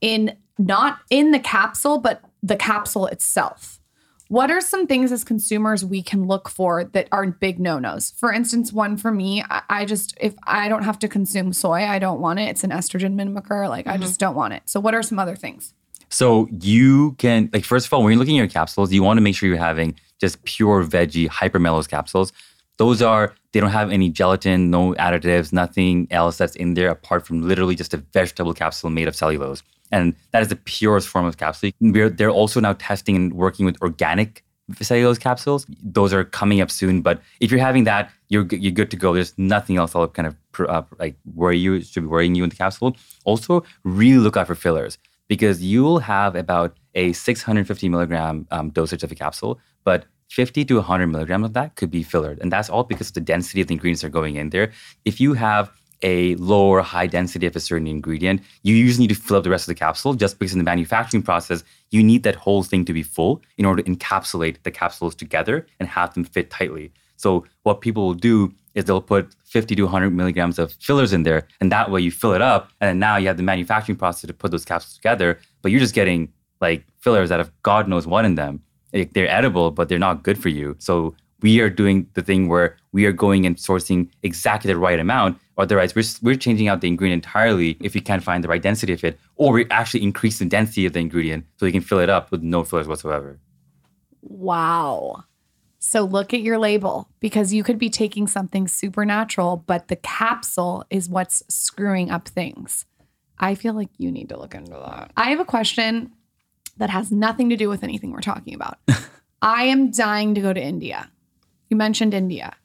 in not in the capsule, but the capsule itself. What are some things as consumers we can look for that aren't big no-nos? For instance, one for me, I, I just if I don't have to consume soy, I don't want it. It's an estrogen mimicker. Like I mm-hmm. just don't want it. So what are some other things? So you can like first of all, when you're looking at your capsules, you want to make sure you're having just pure veggie hypromellose capsules. Those are they don't have any gelatin, no additives, nothing else that's in there apart from literally just a vegetable capsule made of cellulose. And that is the purest form of capsule. We're, they're also now testing and working with organic cellulose capsules. Those are coming up soon. But if you're having that, you're you're good to go. There's nothing else that'll kind of uh, like worry you should be worrying you in the capsule. Also, really look out for fillers because you'll have about a 650 milligram um, dosage of a capsule, but 50 to 100 milligrams of that could be fillered, and that's all because of the density of the ingredients that are going in there. If you have a lower high density of a certain ingredient, you usually need to fill up the rest of the capsule just because in the manufacturing process, you need that whole thing to be full in order to encapsulate the capsules together and have them fit tightly. So what people will do is they'll put 50 to 100 milligrams of fillers in there, and that way you fill it up, and then now you have the manufacturing process to put those capsules together, but you're just getting like fillers that have God knows what in them. Like, they're edible, but they're not good for you. So we are doing the thing where we are going and sourcing exactly the right amount. Otherwise, we're, we're changing out the ingredient entirely if we can't find the right density of it, or we actually increase the density of the ingredient so we can fill it up with no fillers whatsoever. Wow. So look at your label because you could be taking something supernatural, but the capsule is what's screwing up things. I feel like you need to look into that. I have a question that has nothing to do with anything we're talking about. I am dying to go to India. You mentioned India.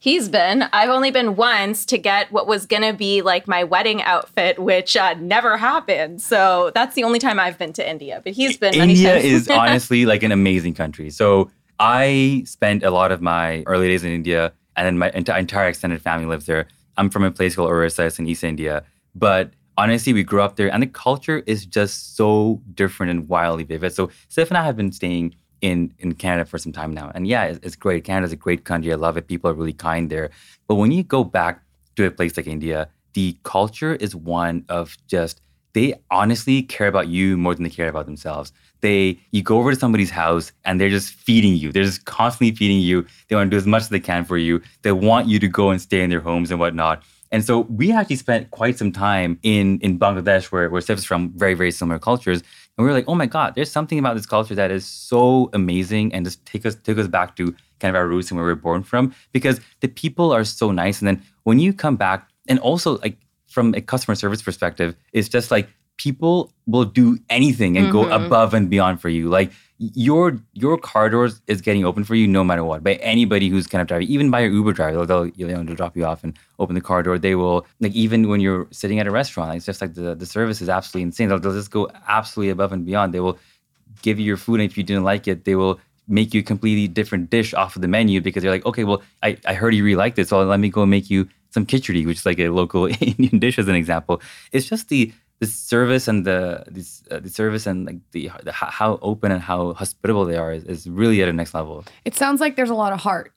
He's been. I've only been once to get what was going to be like my wedding outfit, which uh, never happened. So that's the only time I've been to India. But he's been many India times. is honestly like an amazing country. So I spent a lot of my early days in India, and then my enti- entire extended family lives there. I'm from a place called Orissa, it's in East India. But honestly, we grew up there, and the culture is just so different and wildly vivid. So Siff and I have been staying in in Canada for some time now, and yeah, it's, it's great. Canada's a great country. I love it. People are really kind there. But when you go back to a place like India, the culture is one of just they honestly care about you more than they care about themselves. They you go over to somebody's house and they're just feeding you. They're just constantly feeding you. They want to do as much as they can for you. They want you to go and stay in their homes and whatnot. And so we actually spent quite some time in in Bangladesh, where where Siff is from, very very similar cultures. And we were like, oh my god, there's something about this culture that is so amazing, and just take us took us back to kind of our roots and where we were born from, because the people are so nice. And then when you come back, and also like from a customer service perspective, it's just like people will do anything and go mm-hmm. above and beyond for you. Like your your car doors is getting open for you no matter what by anybody who's kind of driving, even by your Uber driver. They'll, they'll you know they'll drop you off and open the car door. They will like even when you're sitting at a restaurant, it's just like the the service is absolutely insane. They'll, they'll just go absolutely above and beyond. They will give you your food, and if you didn't like it, they will make you a completely different dish off of the menu because they're like, okay, well, I, I heard you really like this, so let me go make you some khichdi, which is like a local Indian dish as an example. It's just the the service and the this, uh, the service and like the, the how- how open and how hospitable they are is, is really at a next level. It sounds like there's a lot of heart.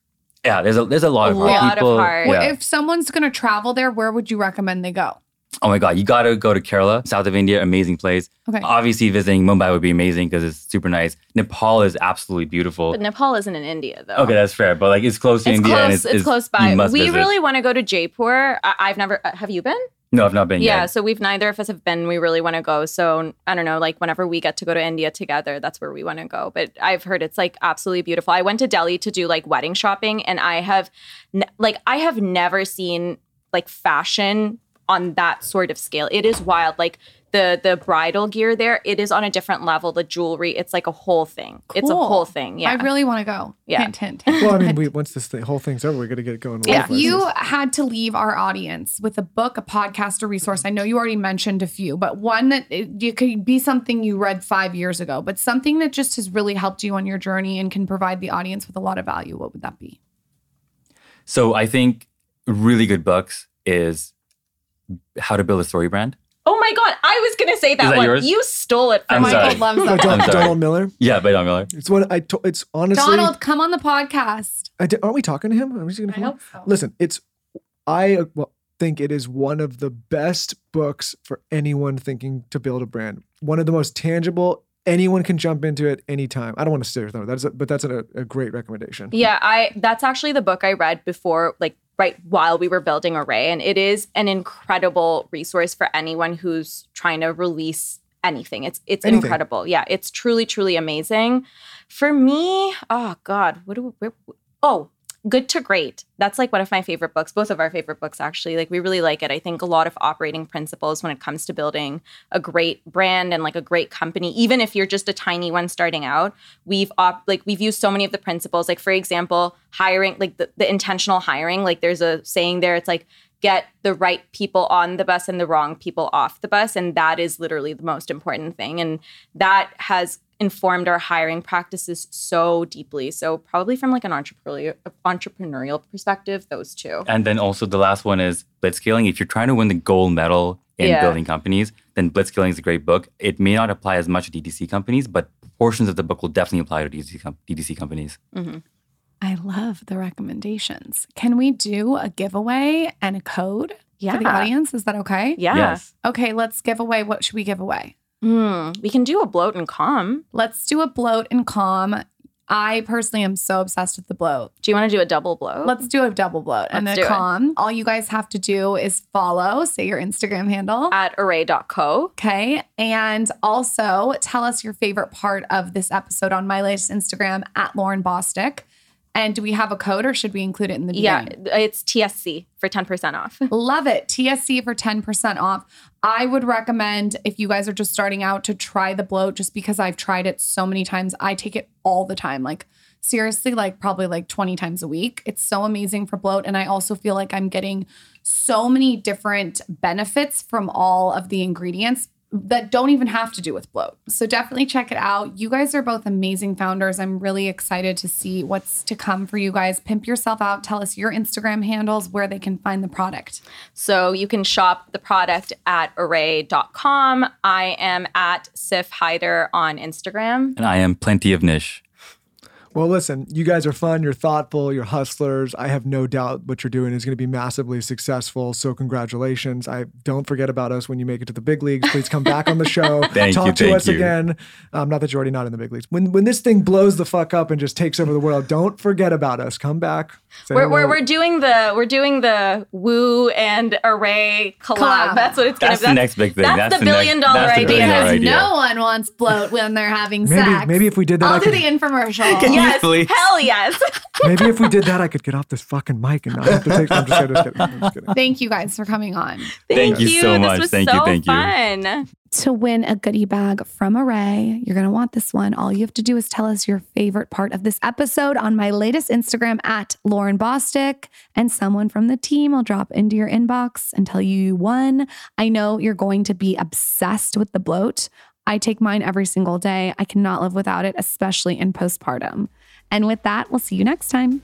Yeah, there's a there's a lot A of heart. lot of heart. Yeah. If someone's going to travel there, where would you recommend they go? Oh my God, you gotta go to Kerala, south of India, amazing place. Okay. Obviously, visiting Mumbai would be amazing because it's super nice. Nepal is absolutely beautiful. But Nepal isn't in India though. Okay, that's fair, but like it's close to It's India close. and It's, it's, close you by. must We visit. really want to go to Jaipur. I, I've never. uh, Have you been? no, I've not been Yeah, yet. Yeah, so we've neither of us have been. We really want to go. So I don't know, like whenever we get to go to India together, that's where we want to go. But I've heard it's like absolutely beautiful. I went to Delhi to do like wedding shopping, and I have, ne- like, I have never seen like fashion on that sort of scale. It is wild. Like the the bridal gear there, it is on a different level. The jewelry, it's like a whole thing. It's a whole thing. Yeah. I really want to go. Yeah. Hint, hint, hint, Well, I mean, we once this thing, whole thing's over, we're gonna get going. Yeah. If you had to leave our audience with a book, a podcast, a resource, I know you already mentioned a few, but one that it, it could be something you read five years ago, but something that just has really helped you on your journey and can provide the audience with a lot of value, what would that be? So I think really good books is How to Build a Story Brand. oh my god, I was gonna say that, that one. yours? You stole it I'm from sorry. me. loves Oh, that. Don- Donald Miller. Yeah, by Donald Miller. It's what I. To, it's honestly. Donald, come on the podcast. I di- aren't we talking to him? I'm just gonna I come on? hope so. Listen, it's. I uh, well, think it is one of the best books for anyone thinking to build a brand. One of the most tangible. Anyone can jump into it anytime. I don't want to say though. That's a, but that's a, a great recommendation. Yeah, I that's actually the book I read before like right while we were building Arrae and it is an incredible resource for anyone who's trying to release anything. It's it's Anything. incredible. Yeah, it's truly truly amazing. For me, oh god, what do we, where, oh, Good to Great. That's like one of my favorite books, both of our favorite books actually. Like we really like it. I think a lot of operating principles when it comes to building a great brand and like a great company, even if you're just a tiny one starting out, we've op- like we've used so many of the principles. Like for example, hiring, like the, the intentional hiring. Like there's a saying there. It's like get the right people on the bus and the wrong people off the bus, and that is literally the most important thing. And that has informed our hiring practices so deeply. So probably from like an entrepreneurial entrepreneurial perspective, those two. And then also the last one is blitzscaling. If you're trying to win the gold medal in Yeah. building companies, then blitzscaling is a great book. It may not apply as much to DTC companies, but portions of the book will definitely apply to DTC, com- DTC companies. Mm-hmm. I love the recommendations. Can we do a giveaway and a code for the audience? Is that okay? Yeah. Yes. Okay, let's give away. What should we give away? Hmm. We can do a bloat and calm. Let's do a bloat and calm. I personally am so obsessed with the bloat. Do you want to do a double bloat? Let's do a double bloat and Let's a do it. calm. All you guys have to do is follow, say your Instagram handle. at arrae.co. Okay. And also tell us your favorite part of this episode on my latest Instagram at Lauryn Bosstick. And do we have a code or should we include it in the Yeah, it's TSC for 10% off. Love it. TSC for 10% off. I would recommend if you guys are just starting out to try the bloat just because I've tried it so many times. I take it all the time. Like seriously, like probably like 20 times a week. It's so amazing for bloat. And I also feel like I'm getting so many different benefits from all of the ingredients that don't even have to do with bloat. So definitely check it out. You guys are both amazing founders. I'm really excited to see what's to come for you guys. Pimp yourself out. Tell us your Instagram handles where they can find the product. So you can shop the product at arrae.com. I am at Siff Haider on Instagram. And I am plenty of Nish. Well, listen, you guys are fun. You're thoughtful. You're hustlers. I have no doubt what you're doing is going to be massively successful. So, congratulations. I don't forget about us when you make it to the big leagues. Please come back on the show. Thank talk you, to thank us you. again. Um, not that you're already not in the big leagues. When when this thing blows the fuck up and just takes over the world, don't forget about us. Come back. We're, we're, we're doing the we're doing the Woo and Arrae collab. Collab. That's what it's gonna be. That's the next big thing. That's, That's the the next- billion dollar that's idea. billion dollar Because idea. no one wants bloat when they're having Maybe- sex. maybe if we did that, I I'll do could- the infomercial. Can you Yes, please? hell yes. Maybe if we did that, I could get off this fucking mic and not have to take. I'm just kidding. I'm just kidding. I'm just kidding. Thank you guys for coming on. Thank you so This much. was Thank you, so thank you. fun. To win a goodie bag from Arrae, you're going to want this one. All you have to do is tell us your favorite part of this episode on my latest Instagram at Lauryn Bosstick, and someone from the team will drop into your inbox and tell you you won. I know you're going to be obsessed with the bloat. I take mine every single day. I cannot live without it, especially in postpartum. And with that, we'll see you next time.